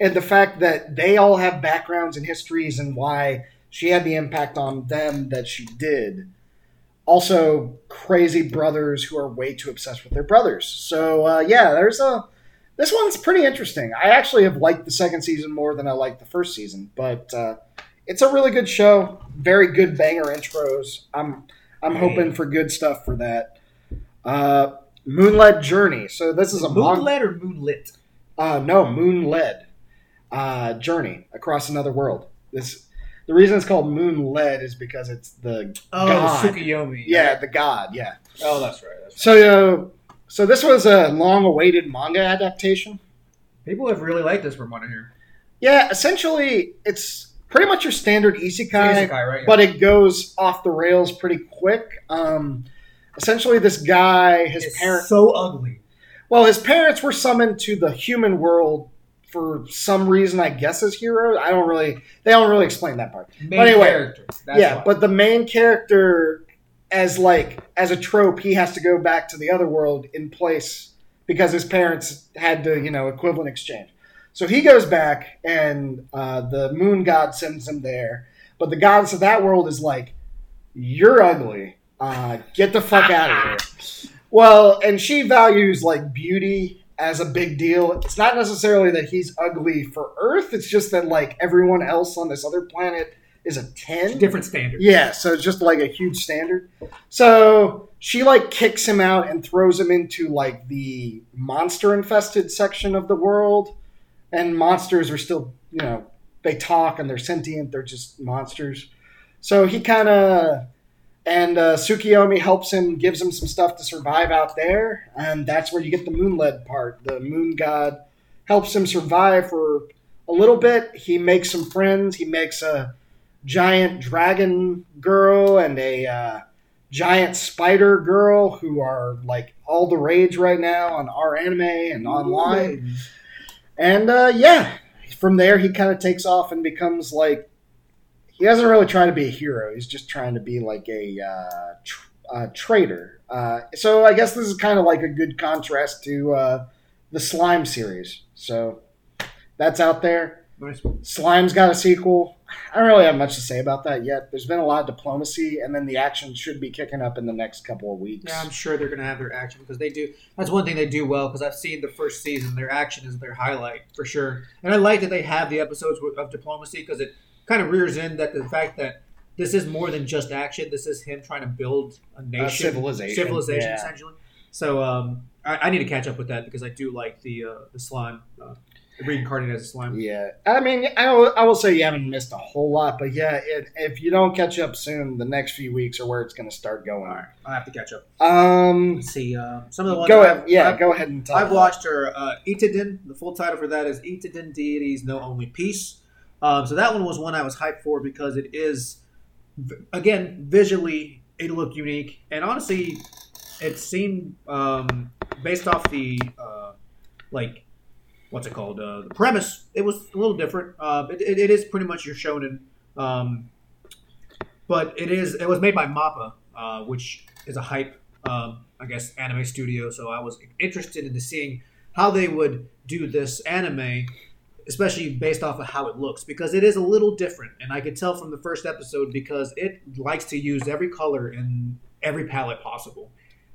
and the fact that they all have backgrounds and histories and why she had the impact on them that she did. Also, crazy brothers who are way too obsessed with their brothers. So uh, yeah, there's a this one's pretty interesting. I actually have liked the second season more than I liked the first season, but uh, it's a really good show. Very good banger intros. I'm I'm hoping for good stuff for that. Uh, Moonlit Journey. So this is a. Moonlit or moonlit? Uh, no, moon led uh, journey across another world. This the reason it's called moon led is because it's the Oh, god. Tsukuyomi. Yeah, the god. Yeah. Oh, that's right. That's right. So, uh, so this was a long-awaited manga adaptation. People have really liked this from what I hear. Yeah, essentially, it's pretty much your standard isekai, Isekai, right? Yeah. but it goes off the rails pretty quick. Um, essentially, this guy, his it's parents. so ugly. Well, his parents were summoned to the human world for some reason, I guess, as heroes. I don't really, they don't really explain that part. Main anyway, character. That's yeah, why. but the main character, as like as a trope, he has to go back to the other world in place because his parents had to, you know, equivalent exchange. So he goes back, and uh, the moon god sends him there. But the goddess of that world is like, "You're ugly. Uh, get the fuck out of here." Well, and she values like beauty as a big deal. It's not necessarily that he's ugly for Earth. It's just that like everyone else on this other planet is a ten. different standard. Yeah, so it's just like a huge standard. So she like kicks him out and throws him into like the monster infested section of the world. And monsters are still, you know, they talk and they're sentient, they're just monsters. So he kind of and uh, Tsukiyomi helps him, gives him some stuff to survive out there, and that's where you get the moon led part. The moon god helps him survive for a little bit. He makes some friends. He makes a giant dragon girl and a uh, giant spider girl who are like all the rage right now on r/anime and online. And uh, yeah, from there he kind of takes off and becomes like he doesn't really try to be a hero. He's just trying to be like a uh, tr- uh, traitor. Uh, so I guess this is kind of like a good contrast to uh, the Slime series. So that's out there. Nice. Slime's got a sequel. I don't really have much to say about that yet. There's been a lot of diplomacy, and then the action should be kicking up in the next couple of weeks. Yeah, I'm sure they're going to have their action because they do. That's one thing they do well because I've seen the first season. Their action is their highlight for sure, and I like that they have the episodes of diplomacy because it kind of rears in that the fact that this is more than just action. This is him trying to build a nation, civilization, civilization yeah. essentially. So um, I, I need to catch up with that because I do like the uh, the slime, uh, reincarnated as a slime. Yeah, I mean, I will, I will say you haven't missed a whole lot, but yeah, it, if you don't catch up soon, the next few weeks are where it's going to start going. All right, I have to catch up. Um, Let's see um, some of the ones. go I've- ahead. Yeah, I've- go ahead and talk. I've watched her uh, Idaten. The full title for that is Idaten Deities Know Only Peace. Um, so that one was one I was hyped for because it is, again, visually it looked unique, and honestly, it seemed um, based off the uh, like what's it called uh, the premise. It was a little different. Uh, it, it, it is pretty much your shonen, um, but it is it was made by Mappa, uh, which is a hype um, I guess anime studio. So I was interested into seeing how they would do this anime, especially based off of how it looks, because it is a little different, and I could tell from the first episode because it likes to use every color in every palette possible.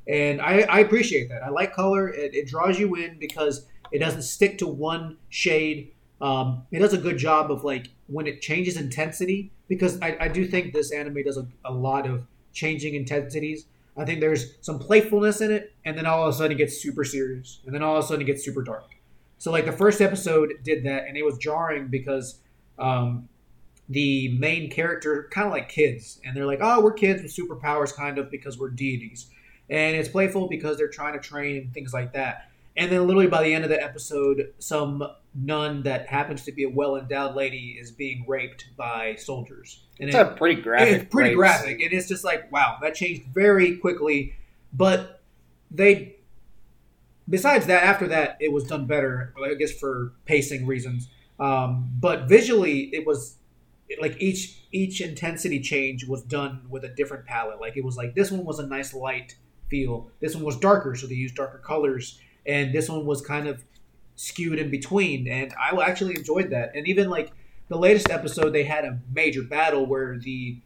and I, I appreciate that. I like color; it, it draws you in because it doesn't stick to one shade. Um, it does a good job of like when it changes intensity because I, I do think this anime does a, a lot of changing intensities. I think there's some playfulness in it, and then all of a sudden it gets super serious, and then all of a sudden it gets super dark. So like the first episode did that, and it was jarring because um, the main character kind of like kids, and they're like, oh, we're kids with superpowers, kind of because we're deities, and it's playful because they're trying to train and things like that. And then literally by the end of the episode, some nun that happens to be a well endowed lady is being raped by soldiers. And It's it- a pretty graphic. it's pretty rape graphic, and it's just like wow, that changed very quickly. But they, besides that, after that, it was done better. I guess for pacing reasons. Um, but visually, it was like each each intensity change was done with a different palette. Like it was like this one was a nice light feel. This one was darker, so they used darker colors, and this one was kind of skewed in between. And I actually enjoyed that. And even like the latest episode, they had a major battle where the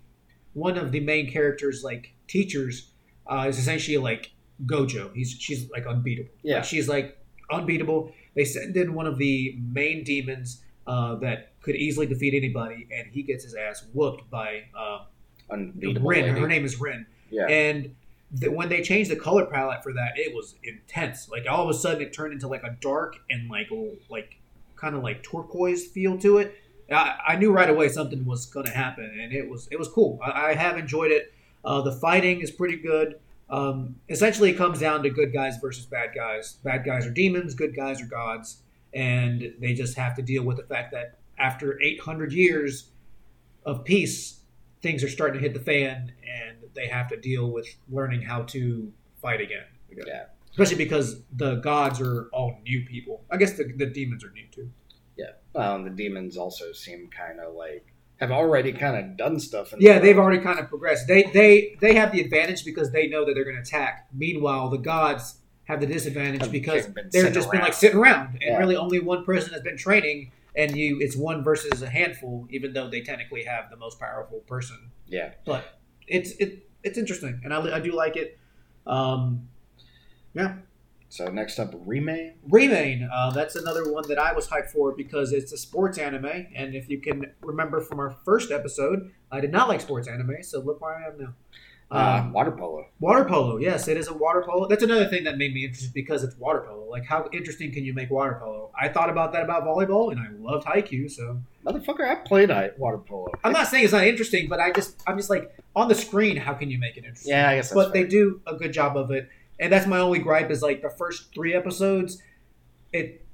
one of the main characters, like teachers, uh, is essentially like Gojo. He's she's like unbeatable. Yeah. Like, she's like unbeatable. They send in one of the main demons uh, that could easily defeat anybody, and he gets his ass whooped by uh, Unbeatable Rin. lady. Her name is Rin. Yeah. And th- when they changed the color palette for that, it was intense. Like all of a sudden, it turned into like a dark and like like kind of like turquoise feel to it. I, I knew right away something was going to happen, and it was it was cool. I, I have enjoyed it. Uh, the fighting is pretty good. Um, essentially, it comes down to good guys versus bad guys. Bad guys are demons. Good guys are gods, and they just have to deal with the fact that after 800 years of peace, things are starting to hit the fan, and they have to deal with learning how to fight again. Yeah. Especially because the gods are all new people. I guess the, the demons are new too. Yeah. Well, the demons also seem kind of like have already kind of done stuff. In Yeah, the they've already kind of progressed. They they they have the advantage because they know that they're going to attack. Meanwhile, the gods have the disadvantage Have because they're sitting just been like sitting around, and Yeah. really only one person has been training, and you it's one versus a handful, even though they technically have the most powerful person. Yeah. But it's it it's interesting, and I, I do like it. Um, yeah, So next up, Remain. Remain. Uh, that's another one that I was hyped for because it's a sports anime, and if you can remember from our first episode, I did not like sports anime, so look where I am now. Uh, Um, water polo. Water polo, yes, it is a water polo. That's another thing that made me interested because it's water polo. Like, how interesting can you make water polo? I thought about that about volleyball, and I loved Haikyu. So Motherfucker, I played water polo. I'm not saying it's not interesting, but I just I'm just like on the screen. How can you make it interesting? Yeah, I guess but they do a good job of it, and that's my only gripe is like the first three episodes. It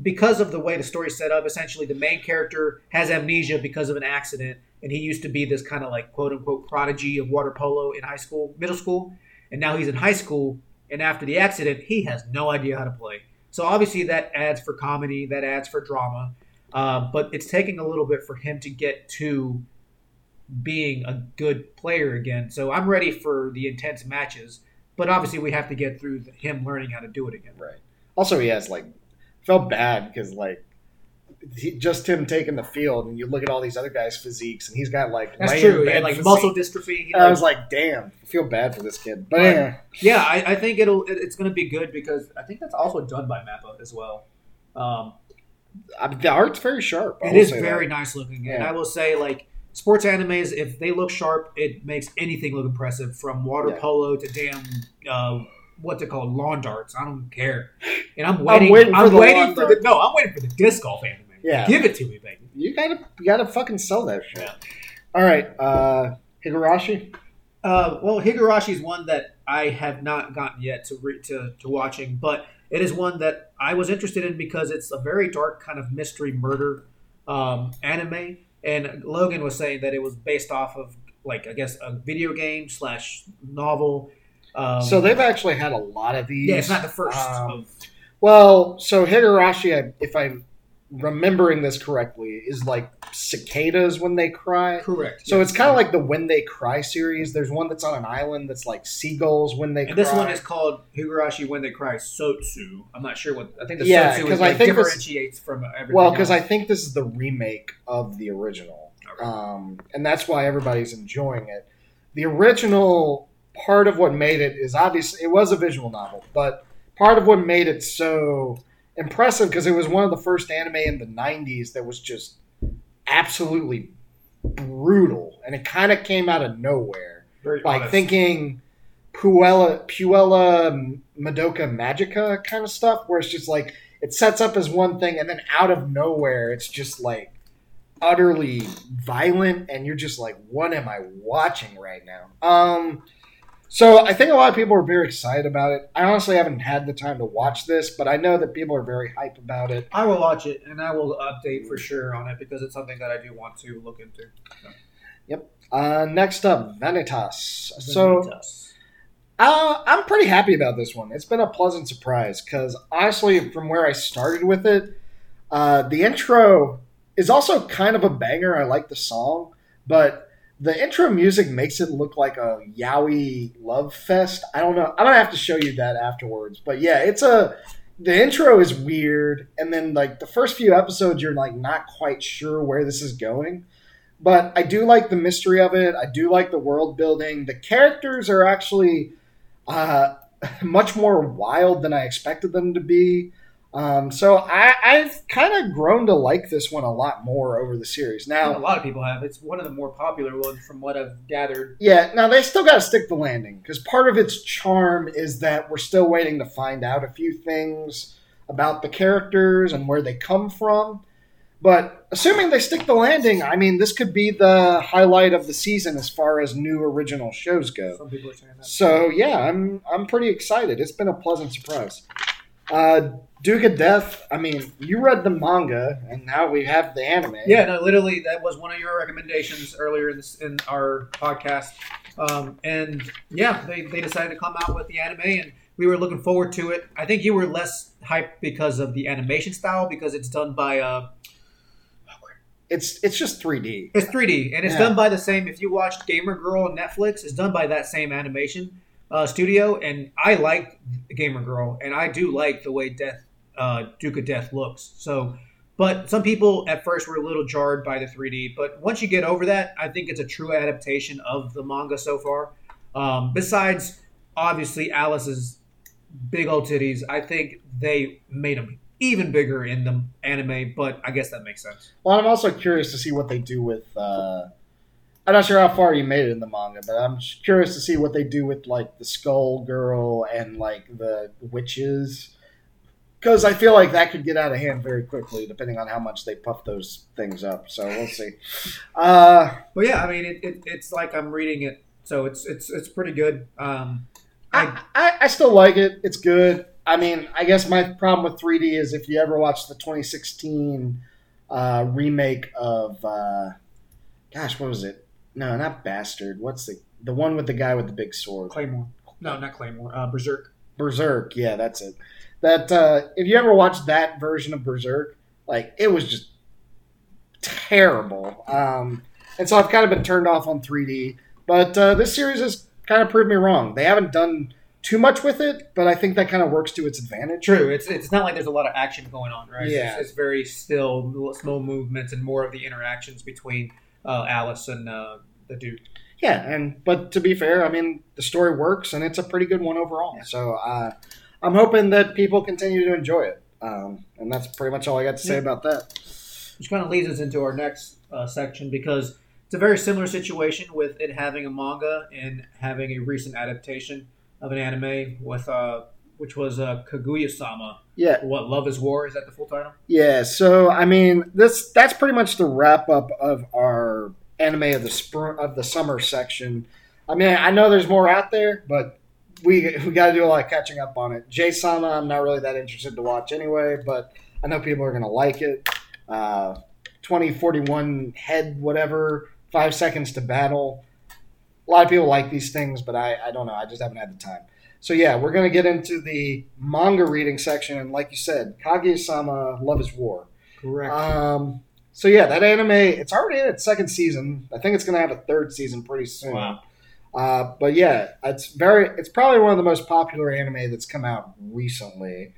because of the way the story's set up. Essentially, the main character has amnesia because of an accident, and he used to be this kind of like quote unquote prodigy of water polo in high school, middle school, and now he's in high school. And after the accident, he has no idea how to play. So obviously, that adds for comedy, that adds for drama. Uh, but it's taking a little bit for him to get to being a good player again. So I'm ready for the intense matches. But obviously, we have to get through the, him learning how to do it again. Right. Also, he has like felt bad because like he, just him taking the field, and you look at all these other guys' physiques, and he's got like That's true. in He had like physique. muscle dystrophy. I was like, damn, I feel bad for this kid. But Right. yeah, yeah, I, I think it'll it- it's going to be good because I think that's also done by Mappa as well. Um, I mean, the art's very sharp. I it is very that. nice looking, and I will say like sports animes, if they look sharp, it makes anything look impressive. From water Yeah. polo to damn uh, what's it called, lawn darts. I don't care, and I'm waiting. I'm waiting waiting for for, the lawn the no. I'm waiting for the disc golf anime. Yeah. give it to me, baby. You gotta, you gotta fucking sell that shit. Yeah. All right, uh, Higurashi. Uh, well, Higurashi is one that I have not gotten yet to, re- to to watching, but it is one that I was interested in because it's a very dark kind of mystery murder um, anime. And Logan was saying that it was based off of like I guess a video game slash novel. Um, so they've actually had a lot of these. yeah, it's not the first. Um, of, Well, so Higurashi, if I'm remembering this correctly, is like cicadas when they cry. correct. So yes. it's kind of like the When They Cry series. There's one that's on an island that's like seagulls when they And cry. this one is called Higurashi When They Cry Sotsu. I'm not sure what I think the Yeah, Sotsu 'cause is, I like, think this- differentiates from everything. well, because I think this is the remake of the original, um, and that's why everybody's enjoying it. The original part of what made it is obviously it was a visual novel, but part of what made it so impressive because it was one of the first anime in the 90s that was just absolutely brutal and it kind of came out of nowhere Very like honest. thinking Puella Puella Madoka Magica kind of stuff where it's just like it sets up as one thing and then out of nowhere it's just like utterly violent and you're just like what am I watching right now um so I think a lot of people are very excited about it. I honestly haven't had the time to watch this, but I know that people are very hype about it. I will watch it and I will update for sure on it because it's something that I do want to look into. Yep. Uh, next up, Vanitas. So Uh, I'm pretty happy about this one. It's been a pleasant surprise because honestly, from where I started with it, uh, the intro is also kind of a banger. I like the song, but the intro music makes it look like a yaoi love fest. I don't know. I'm gonna have to show you that afterwards. But yeah, it's a the intro is weird, and then like the first few episodes, you're like not quite sure where this is going. But I do like the mystery of it. I do like the world building. The characters are actually uh, [LAUGHS] much more wild than I expected them to be. Um, so I, I've kind of grown to like this one a lot more over the series. Now a lot of people have. It's one of the more popular ones from what I've gathered. yeah, now they still got to stick the landing because part of its charm is that we're still waiting to find out a few things about the characters and where they come from. But assuming they stick the landing, I mean, this could be the highlight of the season as far as new original shows go. Some people are saying that. So yeah, I'm I'm pretty excited. It's been a pleasant surprise. Uh, Duke of Death. I mean, you read the manga, and now we have the anime. Yeah, no, literally, that was one of your recommendations earlier in, this, in our podcast. Um, and yeah, they, they decided to come out with the anime, and we were looking forward to it. I think you were less hyped because of the animation style, because it's done by uh, it's it's just 3D. it's 3D, and it's Yeah. done by the same. If you watched Gamer Girl on Netflix, it's done by that same animation uh, studio, and I like Gamer Girl, and I do like the way Death uh, Duke of Death looks. So, but some people at first were a little jarred by the 3D, but once you get over that, I think it's a true adaptation of the manga so far. Um, besides, obviously, Alice's big old titties, I think they made them even bigger in the anime, but I guess that makes sense. Well, I'm also curious to see what they do with. Uh, I'm not sure how far you made it in the manga, but I'm just curious to see what they do with like the Skull Girl and like the witches, because I feel like that could get out of hand very quickly, depending on how much they puff those things up. So we'll see. Uh, But yeah, I mean, it, it, it's like I'm reading it, so it's it's it's pretty good. Um, I, I, I, I still like it. It's good. I mean, I guess my problem with 3D is if you ever watched the 2016 uh, remake of, uh, gosh, what was it? No, not Bastard. What's the the one with the guy with the big sword? Claymore, no, not Claymore, uh, Berserk. Berserk. Yeah, that's it. That uh, if you ever watched that version of Berserk, like it was just terrible. Um, and so I've kind of been turned off on 3D. But uh, this series has kind of proved me wrong. They haven't done too much with it, but I think that kind of works to its advantage. True, it's it's not like there's a lot of action going on, right? Yeah. it's, it's very still, slow movements, and more of the interactions between uh, Alice and uh, the Duke. Yeah, and but to be fair, I mean the story works and it's a pretty good one overall. So uh, I'm hoping that people continue to enjoy it. Um, and that's pretty much all I got to say Yeah. about that. which kind of leads us into our next uh, section because it's a very similar situation with it having a manga and having a recent adaptation of an anime with uh, which was uh, Kaguya-sama. Yeah, What Love Is War is that the full title? Yeah, so I mean, this that's pretty much the wrap up of our anime of the spring of the summer section. I mean, I know there's more out there, but we we got to do a lot of catching up on it. Jahy-sama, I'm not really that interested to watch anyway, but I know people are gonna like it. Uh, 2041 head, whatever, five seconds to battle. A lot of people like these things, but I, I don't know. I just haven't had the time. So yeah, we're gonna get into the manga reading section, and like you said, Kaguya-sama, Love Is War. Correct. Um, so yeah, that anime, it's already in its second season. I think it's gonna have a third season pretty soon. wow. Uh, but yeah, it's very, it's probably one of the most popular anime that's come out recently.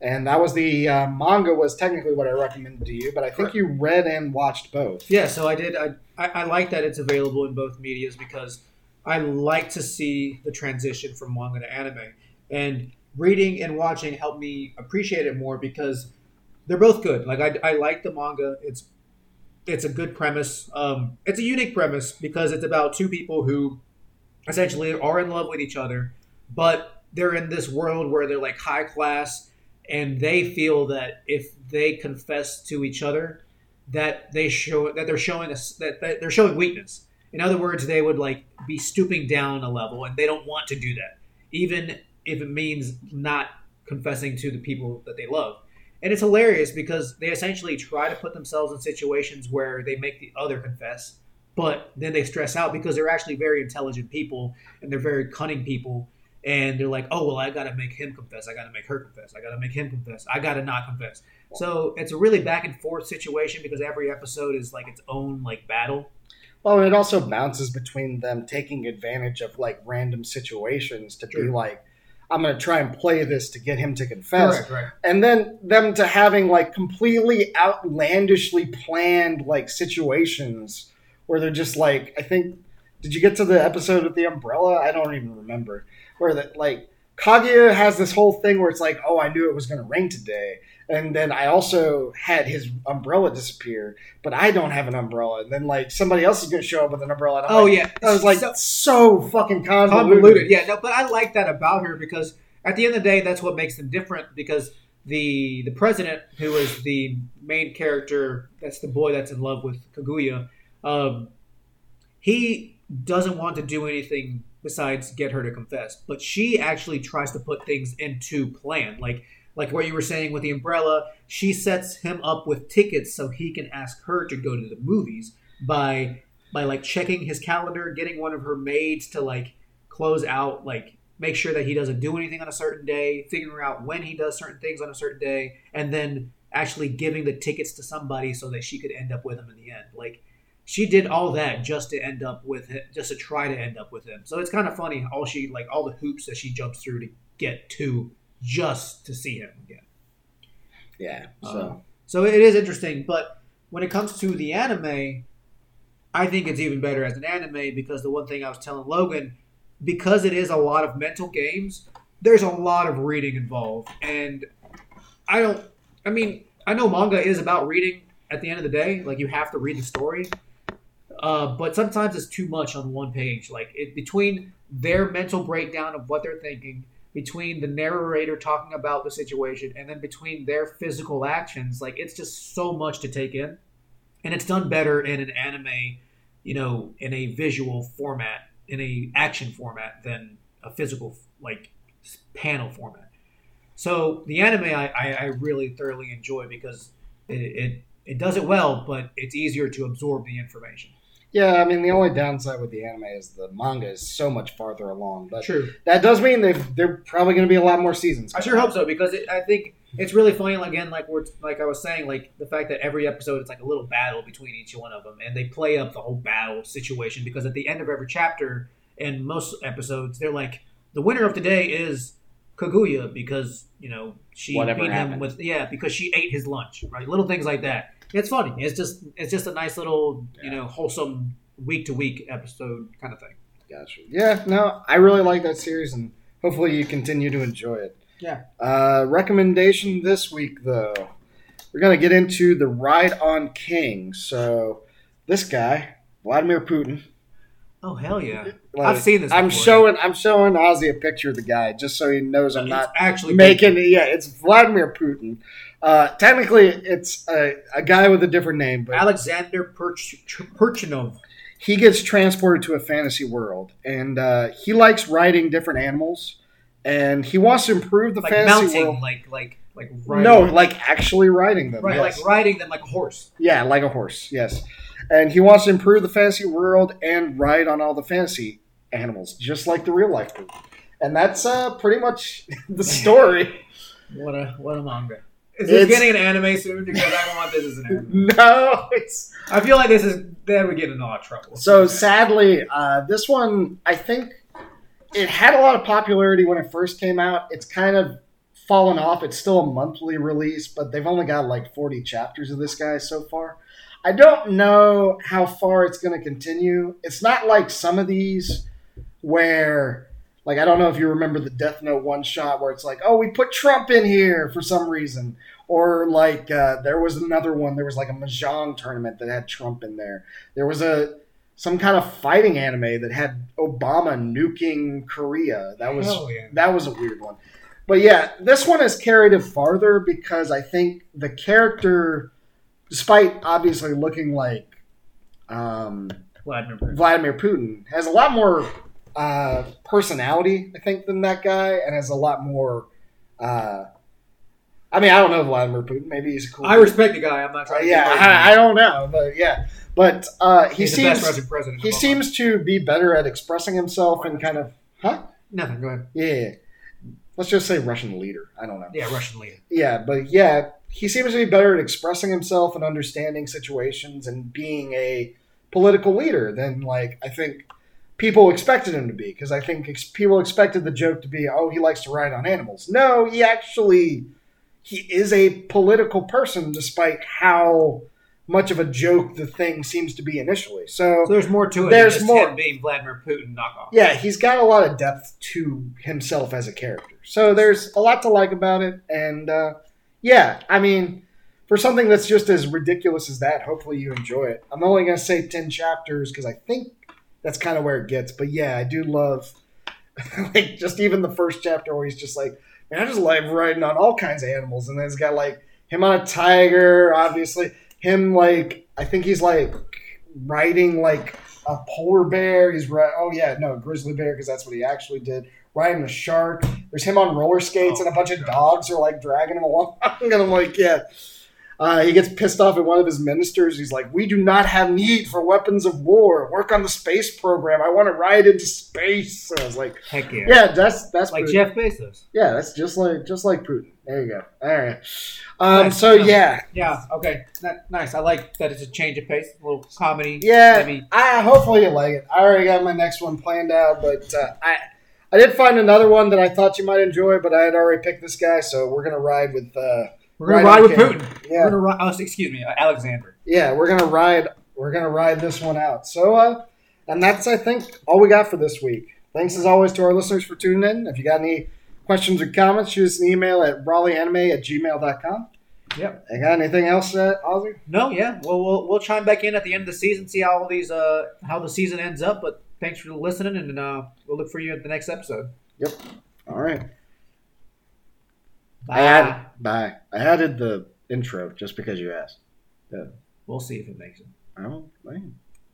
And that was the uh, manga was technically what I recommended to you, but I think Correct. you read and watched both. Yeah, so I did. I, I, I like that it's available in both medias because I like to see the transition from manga to anime, and reading and watching helped me appreciate it more because they're both good. Like I, I like the manga. It's it's a good premise. Um, it's a unique premise because it's about two people who essentially are in love with each other, but they're in this world where they're like high class, and they feel that if they confess to each other, that they show that they're showing us that, that they're showing weakness. In other words, they would like be stooping down a level, and they don't want to do that, even if it means not confessing to the people that they love. And it's hilarious because they essentially try to put themselves in situations where they make the other confess, but then they stress out because they're actually very intelligent people and they're very cunning people. And they're like, oh, well, I got to make him confess. I got to make her confess. I got to make him confess. I got to not confess. So it's a really back and forth situation because every episode is like its own like battle. Well, it also bounces between them taking advantage of like random situations to be like, I'm going to try and play this to get him to confess. Correct, right. and then them to having like completely outlandishly planned like situations where they're just like i think did you get to the episode with the umbrella i don't even remember where that like kaguya has this whole thing where it's like oh i knew it was going to rain today and then i also had his umbrella disappear but i don't have an umbrella and then like somebody else is going to show up with an umbrella and I'm Oh like, yeah, i was like So- so, fucking convoluted, convoluted. Yeah, no, but I like that about her because at the end of the day, that's what makes them different. Because the the president, who is the main character, that's the boy that's in love with Kaguya, um, he doesn't want to do anything besides get her to confess. But she actually tries to put things into plan, like like what you were saying with the umbrella. She sets him up with tickets so he can ask her to go to the movies by by like checking his calendar, getting one of her maids to like close out, like make sure that he doesn't do anything on a certain day, figuring out when he does certain things on a certain day, and then actually giving the tickets to somebody so that she could end up with him in the end. Like she did all that just to end up with him, just to try to end up with him. So it's kind of funny all she like all the hoops that she jumps through to get to just to see him again. yeah so Um, so it is interesting, but when it comes to the anime, I think it's even better as an anime because the one thing I was telling Logan, because it is a lot of mental games, there's a lot of reading involved. And I don't, I mean, I know manga is about reading at the end of the day. Like, you have to read the story. Uh, but sometimes it's too much on one page. Like, it, between their mental breakdown of what they're thinking, between the narrator talking about the situation and then between their physical actions like it's just so much to take in. And it's done better in an anime you know in a visual format in a action format than a physical like panel format. So the anime i, I, I really thoroughly enjoy because it, it it does it well but it's easier to absorb the information yeah i mean the only downside with the anime is the manga is so much farther along but true that does mean they've, they're probably going to be a lot more seasons I sure hope so because it, I think it's really funny. Again, like we're like I was saying, like the fact that every episode it's like a little battle between each one of them, and they play up the whole battle situation because at the end of every chapter and most episodes, they're like the winner of today is Kaguya because you know she Whatever beat happened. him with yeah because she ate his lunch, right? Little things like that. It's funny. It's just it's just a nice little you know wholesome week to week episode kind of thing. Gotcha. Yeah, no, I really like that series, and hopefully you continue to enjoy it. Yeah. Uh, recommendation this week, though, we're gonna get into the Ride on King. So, this guy, Vladimir Putin. Oh hell yeah! like, I've seen this. I'm before. showing. I'm showing Ozzy a picture of the guy just so he knows I'm It's not actually making. it. Yeah, it's Vladimir Putin. Uh, technically, it's a, a guy with a different name, but Alexander Perch- Perchinov. he gets transported to a fantasy world and uh, he likes riding different animals and he wants to improve the like fantasy mounting, world like like like riding. no like actually riding them right, yes. like riding them like a horse. yeah like a horse yes and he wants to improve the fantasy world and ride on all the fantasy animals just like the real life and that's uh, pretty much [LAUGHS] the story What a what a manga. Is It's- getting an anime soon? Because I don't want this as an [LAUGHS] anime. no it's I feel like this is then we get in a lot of trouble. So sadly, uh, this one I think it had a lot of popularity when it first came out. It's kind of fallen off. It's still a monthly release, but they've only got like 40 chapters of this guy so far. I don't know how far it's going to continue. It's not like some of these where like I don't know if you remember the Death Note one shot where it's like, oh, we put Trump in here for some reason, or like uh, there was another one. There was like a mahjong tournament that had Trump in there. There was a some kind of fighting anime that had Obama nuking Korea. That was yeah. that was a weird one. But yeah, this one has carried it farther because I think the character, despite obviously looking like um, Vladimir Putin. Vladimir Putin, has a lot more uh, personality, I think, than that guy, and has a lot more. Uh, I mean, I don't know Vladimir Putin. Maybe he's a cool. I respect the guy. I'm not Uh, trying to. yeah, get away from I, I don't know, but yeah, but uh, he He's seems he seems to be better at expressing himself and kind of, huh? nothing. Go ahead. Yeah, let's just say Russian leader. I don't know. Yeah, Russian leader. Yeah, but yeah, he seems to be better at expressing himself and understanding situations and being a political leader than like I think people expected him to be. Because I think ex- people expected the joke to be, oh, he likes to ride on animals. No, he actually he is a political person, despite how much of a joke the thing seems to be initially. So So there's more to it. There's than more. Him being Vladimir Putin knockoff. yeah, he's got a lot of depth to himself as a character. So there's a lot to like about it, and uh, yeah, I mean, for something that's just as ridiculous as that, hopefully you enjoy it. I'm only gonna say ten chapters because I think that's kind of where it gets. But yeah, I do love [LAUGHS] like just even the first chapter where he's just like, man, I just love riding on all kinds of animals, and then he's got like him on a tiger, obviously him like I think he's like riding like a polar bear. He's right. Oh yeah, no, a grizzly bear because that's what he actually did. Riding a shark. There's him on roller skates, Oh, and a bunch of dogs are like dragging him along. [LAUGHS] and I'm like, yeah. Uh, he gets pissed off at one of his ministers. He's like, "We do not have need for weapons of war. Work on the space program. I want to ride into space." I was like, Heck yeah. "Yeah, that's that's Like Putin. Jeff Bezos. Yeah, that's just like just like Putin. There you go. All right. Um, Nice. so yeah, Yeah. Okay. N- nice. I like that it's a change of pace, a little comedy. Yeah, Maybe. I hopefully you like it. I already got my next one planned out, but uh, I I did find another one that I thought you might enjoy, but I had already picked this guy, so we're gonna ride with uh, We're gonna Right ride with. Putin. Yeah. We're gonna ride. Oh, excuse me, Alexander. yeah, we're gonna ride we're gonna ride this one out. So uh, and that's I think all we got for this week. Thanks as always to our listeners for tuning in. If you got any questions or comments, shoot us an email at raleighanime at gmail.com. Yep. I got anything else, uh, Ozzy? No, yeah. Well, we'll we'll chime back in at the end of the season, see how all these uh how the season ends up. But thanks for listening, and uh, we'll look for you at the next episode. Yep. All right. Bye. I added, bye. I added the intro just because you asked. We'll see if it makes it. Oh, man.